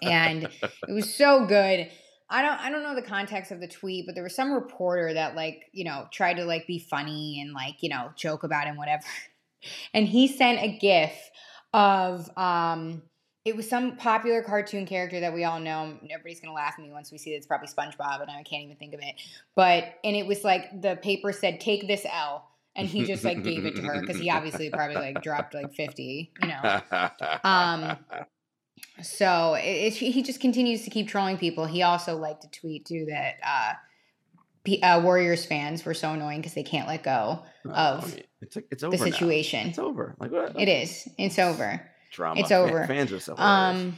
and it was so good. I don't I don't know the context of the tweet, but there was some reporter that like, you know, tried to like be funny and like, you know, joke about him, whatever. And he sent a GIF of um it was some popular cartoon character that we all know. Everybody's gonna laugh at me once we see it. It's probably SpongeBob, and I can't even think of it. But and it was like the paper said, "Take this L," and he just like gave it to her because he obviously probably like dropped like fifty, you know. Um, So it, it, he just continues to keep trolling people. He also liked to tweet too that uh, P- uh, Warriors fans were so annoying because they can't let go
Oh,
of
mean, it's like it's over.
the
now.
situation.
It's over. Like what?
It is. It's over.
Drama.
it's over.
Fans are so hilarious.
Um,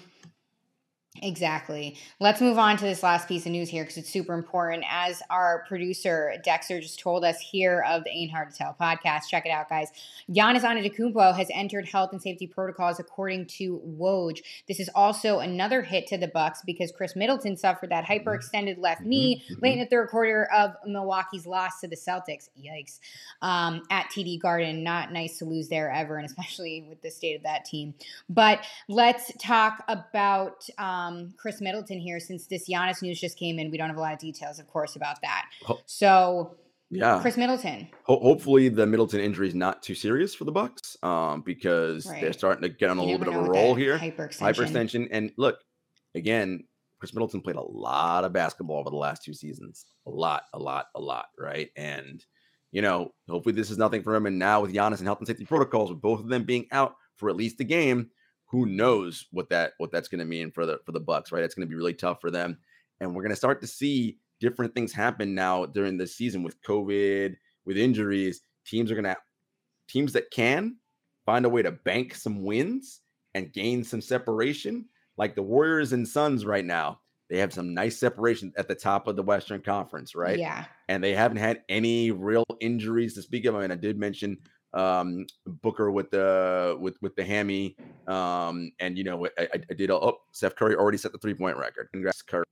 exactly. Let's move on to this last piece of news here because it's super important. As our producer Dexter just told us here of the Ain't Hard to Tell podcast, check it out, guys. Giannis Antetokounmpo has entered health and safety protocols according to Woj. This is also another hit to the Bucks because Khris Middleton suffered that hyperextended left knee
mhm.
late in the third quarter of Milwaukee's loss to the Celtics. Yikes! Um, at TD Garden, not nice to lose there ever, and especially with the state of that team. But let's talk about um, Khris Middleton here, since this Giannis news just came in. We don't have a lot of details, of course, about that. So,
yeah.
Khris Middleton,
Ho- hopefully the Middleton injury is not too serious for the Bucks, um, because they're starting to get on a
you
little bit of a roll here.
Hyperextension.
Hyperextension, and look, again, Chris Middleton played a lot of basketball over the last two seasons, a lot, a lot, a lot, right? And you know, hopefully this is nothing for him. And now with Giannis and health and safety protocols, with both of them being out for at least a game, who knows what that what that's going to mean for the for the Bucks, right? It's going to be really tough for them, and we're going to start to see different things happen now during the season with COVID, with injuries. Teams are going to teams that can find a way to bank some wins and gain some separation, like the Warriors and Suns right now. They have some nice separation at the top of the Western Conference, right?
Yeah.
and they haven't had any real injuries to speak of. I mean, I did mention um, Booker with the with with the hammy, um, and you know, I, I, did. Oh, Steph Curry already set the three point record. Congrats, Curry.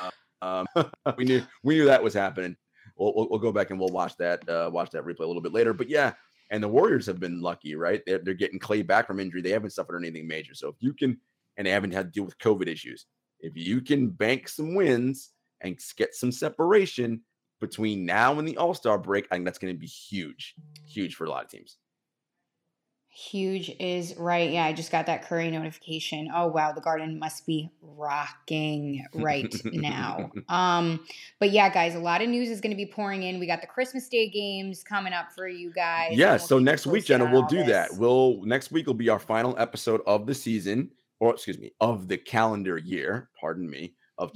Uh, um, we knew we knew that was happening. We'll, we'll, we'll go back and we'll watch that uh, watch that replay a little bit later. But yeah, and the Warriors have been lucky, right? They're, they're getting Klay back from injury. They haven't suffered anything major. So if you can, and they haven't had to deal with COVID issues. If you can bank some wins and get some separation between now and the All Star break, I think that's going to be huge, huge for a lot of teams.
Huge is right. Yeah, I just got that Curry notification. Oh wow, the garden must be rocking right now. Um, but yeah, guys, a lot of news is going to be pouring in. We got the Christmas Day games coming up for you guys.
Yeah,
we'll
so next week, Jenna, we'll do that. We'll next week will be our final episode of the season, or excuse me, of the calendar year, pardon me, of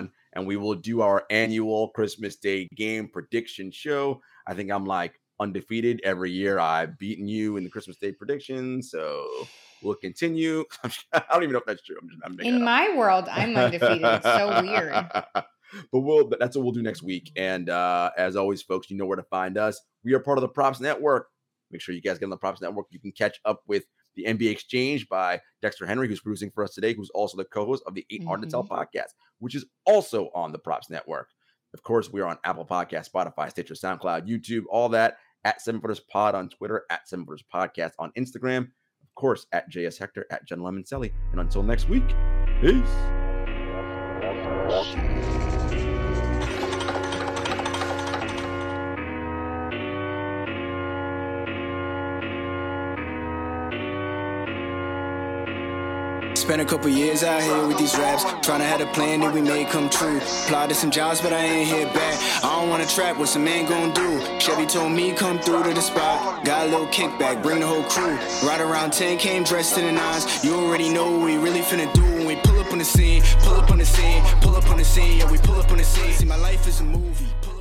Yes.
2021. And we will do our annual Christmas Day game prediction show. I think I'm like undefeated every year. I've beaten you in the Christmas Day predictions. So we'll continue. I don't even know if that's true. I'm just I'm
In my world, I'm undefeated. It's so weird.
but we'll but that's what we'll do next week. And uh, as always, folks, you know where to find us. We are part of the Props Network. Make sure you guys get on the Props Network. You can catch up with the NBA Exchange by Dexter Henry, who's producing for us today, who's also the co-host of the Ain't Hard to Tell mm-hmm. podcast, which is also on the Props Network. Of course, we are on Apple Podcast, Spotify, Stitcher, SoundCloud, YouTube, all that at Seven Footers Pod on Twitter, at Seven Footers Podcast on Instagram, of course, at JS Hector, at Jenna Lemoncelli. And until next week, peace.
Spent a couple years out here with these raps, trying to have a plan that we made come true. Applied to some jobs, but I ain't hit back. I don't wanna trap, what's a man gonna do? Chevy told me come through to the spot. Got a little kickback, bring the whole crew. Right around 10, came dressed in the nines. You already know what we really finna do when we pull up on the scene. Pull up on the scene, pull up on the scene, yeah, we pull up on the scene. See, my life is a movie.